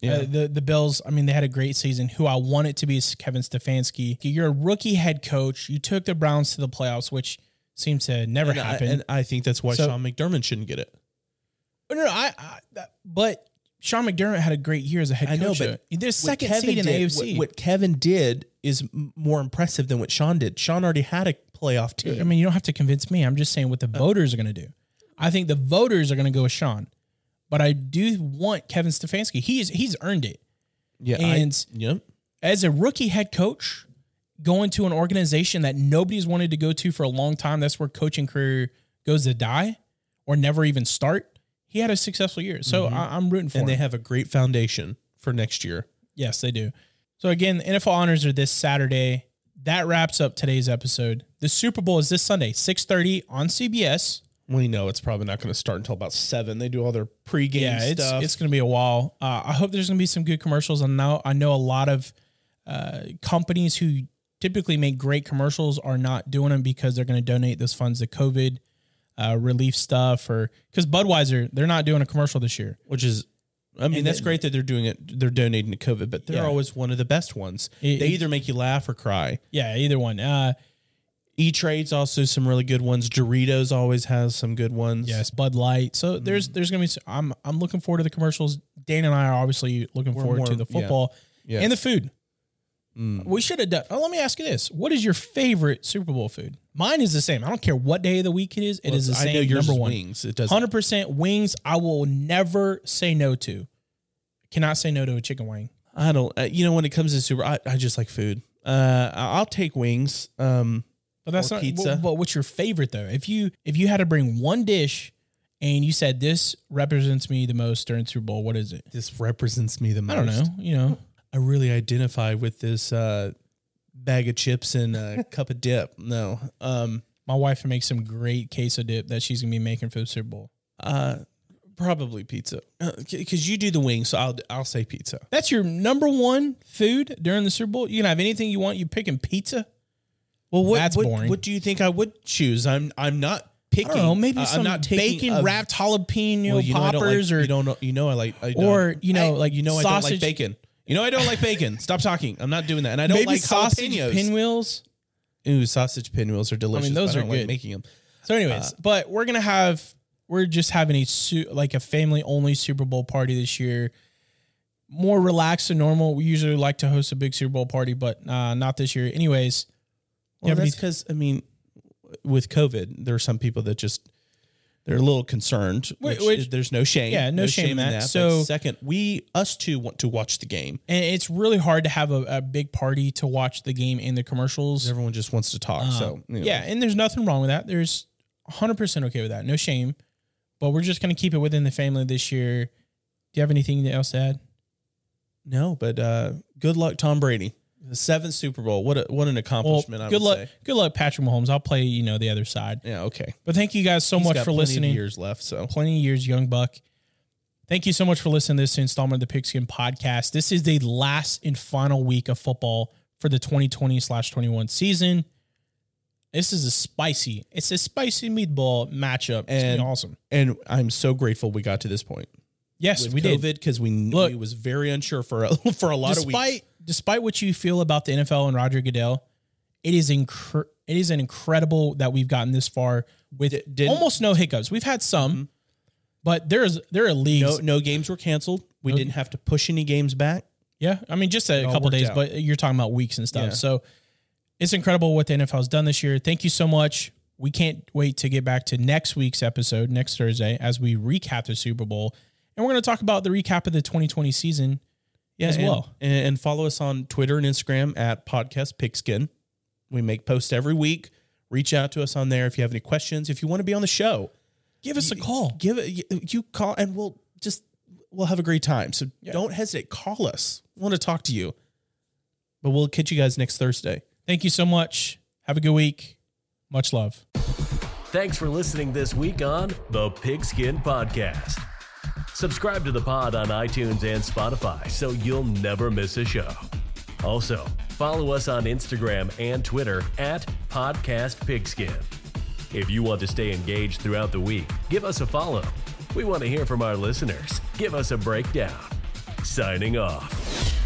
yeah. Uh, the the Bills, I mean, they had a great season. Who I want it to be is Kevin Stefanski. You're a rookie head coach. You took the Browns to the playoffs, which seems to never and, I, happen. and I think that's why So- Sean McDermott shouldn't get it. no, no, I, I that, but Sean McDermott had a great year as a head coach. I know, but they're second Kevin seed in the AFC. What, what Kevin did is more impressive than what Sean did. Sean already had a playoff team. I mean, you don't have to convince me. I'm just saying what the uh, voters are going to do. I think the voters are going to go with Sean, but I do want Kevin Stefanski. He's he's earned it. yeah, and- I, yep. as a rookie head coach, going to an organization that nobody's wanted to go to for a long time, that's where coaching career goes to die or never even start. He had a successful year, so I, I'm rooting for and him. they have a great foundation for next year. yes, they do. So again, the NFL honors are this Saturday. That wraps up today's episode. The Super Bowl is this Sunday, 6:30 on CBS. We know it's probably not going to start until about seven. They do all their pregame yeah, it's stuff. it's going to be a while. Uh, I hope there's going to be some good commercials. I know I know a lot of uh, companies who typically make great commercials are not doing them because they're going to donate those funds to COVID uh, relief stuff, or because Budweiser they're not doing a commercial this year. which is, I mean, And that's then- great that they're doing it. They're donating to COVID, but they're Yeah. always one of the best ones. It- they either make you laugh or cry. Yeah, either one. Uh, E Trade's also some really good ones. Doritos always has some good ones. yes, Bud Light. So Mm. there's there's going to be. I'm I'm looking forward to the commercials. Dan and I are obviously looking We're forward to more- the yeah. football Yes. and the food. Mm. We should have done. Oh, let me ask you this: What is your favorite Super Bowl food? Mine is the same. I don't care what day of the week it is. It Well, is the I same. number one. wings. It doesn't. Hundred percent wings. I will never say no to. Cannot say no to a chicken wing. I don't. Uh, you know, when it comes to super, I, I just like food. Uh, I'll take wings. Um, But that's not. pizza. But, but what's your favorite though? If you if you had to bring one dish, and you said this represents me the most during Super Bowl, what is it? this represents me the most. I don't know. You know, I really identify with this uh, bag of chips and a *laughs* cup of dip. No. Um, my wife makes some great queso dip that she's gonna be making for the Super Bowl. uh, probably pizza because you do the wings, so I'll I'll say pizza. That's your number one food during the Super Bowl. You can have anything you want. You picking pizza. Well, what, That's what, boring. What do you think I would choose? I'm I'm not picking. I don't know, maybe uh, some I'm not taking bacon a- wrapped jalapeno Well, you know poppers, like, or you don't know. You know I like. I don't- or, you know, Hey, like you know I don't like bacon. You know I don't like bacon. Stop talking. I'm not doing that. And I don't maybe like sausage jalapenos. pinwheels. Ooh, sausage pinwheels are delicious. I mean, those but I are don't like good. making them. So, anyways, Uh, but we're gonna have we're just having a su- like a family only Super Bowl party this year. More relaxed than normal. We usually like to host a big Super Bowl party, but uh, not this year. Anyways, Well, have any- that's because I mean, with COVID, there are some people that just they're a little concerned. Which- Which, there's no shame. Yeah, no shame in that. But So- second, we us two want to watch the game. and it's really hard to have a, a big party to watch the game and the commercials. Everyone just wants to talk. so Um, you know. yeah, and there's nothing wrong with that. There's 100% okay with that. No shame. But we're just going to keep it within the family this year. Do you have anything else to add? no, but uh, good luck, Tom Brady. The seventh Super Bowl. What a, what an Well, accomplishment! I good would luck. say. Good luck, Patrick Mahomes. I'll play, you know, the other side. Yeah. Okay. But thank you guys so He's much for plenty of listening. Years left. So Plenty of years, young buck. Thank you so much for listening to this installment of the Pigskin Podcast. This is the last and final week of football for the 2020 slash 21 season. This is a spicy, it's a spicy meatball matchup. And awesome. And I'm so grateful we got to this point Yes, we COVID did. because we knew Look, it was very unsure for a, *laughs* for a lot of Despite weeks. Despite what you feel about the NFL and Roger Goodell, it is incre- it is an incredible that we've gotten this far with Mm-hmm. almost no hiccups. We've had some, but there's there are leagues. No, no games were canceled. We No- didn't have to push any games back. Yeah, I mean just a couple days, out. but you're talking about weeks and stuff. Yeah. So it's incredible what the NFL has done this year. Thank you so much. We can't wait to get back to next week's episode next Thursday as we recap the Super Bowl, and we're going to talk about the recap of the 2020 season as and, well. And, and follow us on Twitter and Instagram at Podcast Pigskin. We make posts every week. Reach out to us on there if you have any questions. If you want to be on the show, Give us a call. give it. you- You call and we'll just we'll have a great time. So don't hesitate. Call us. We want to talk to you. But we'll catch you guys next Thursday. Thank you so much. Have a good week. Much love. Thanks for listening this week on the Pigskin Podcast. Subscribe to the pod on iTunes and Spotify so you'll never miss a show. Also, follow us on Instagram and Twitter at Podcast Pigskin. If you want to stay engaged throughout the week, give us a follow. We want to hear from our listeners. Give us a breakdown. Signing off.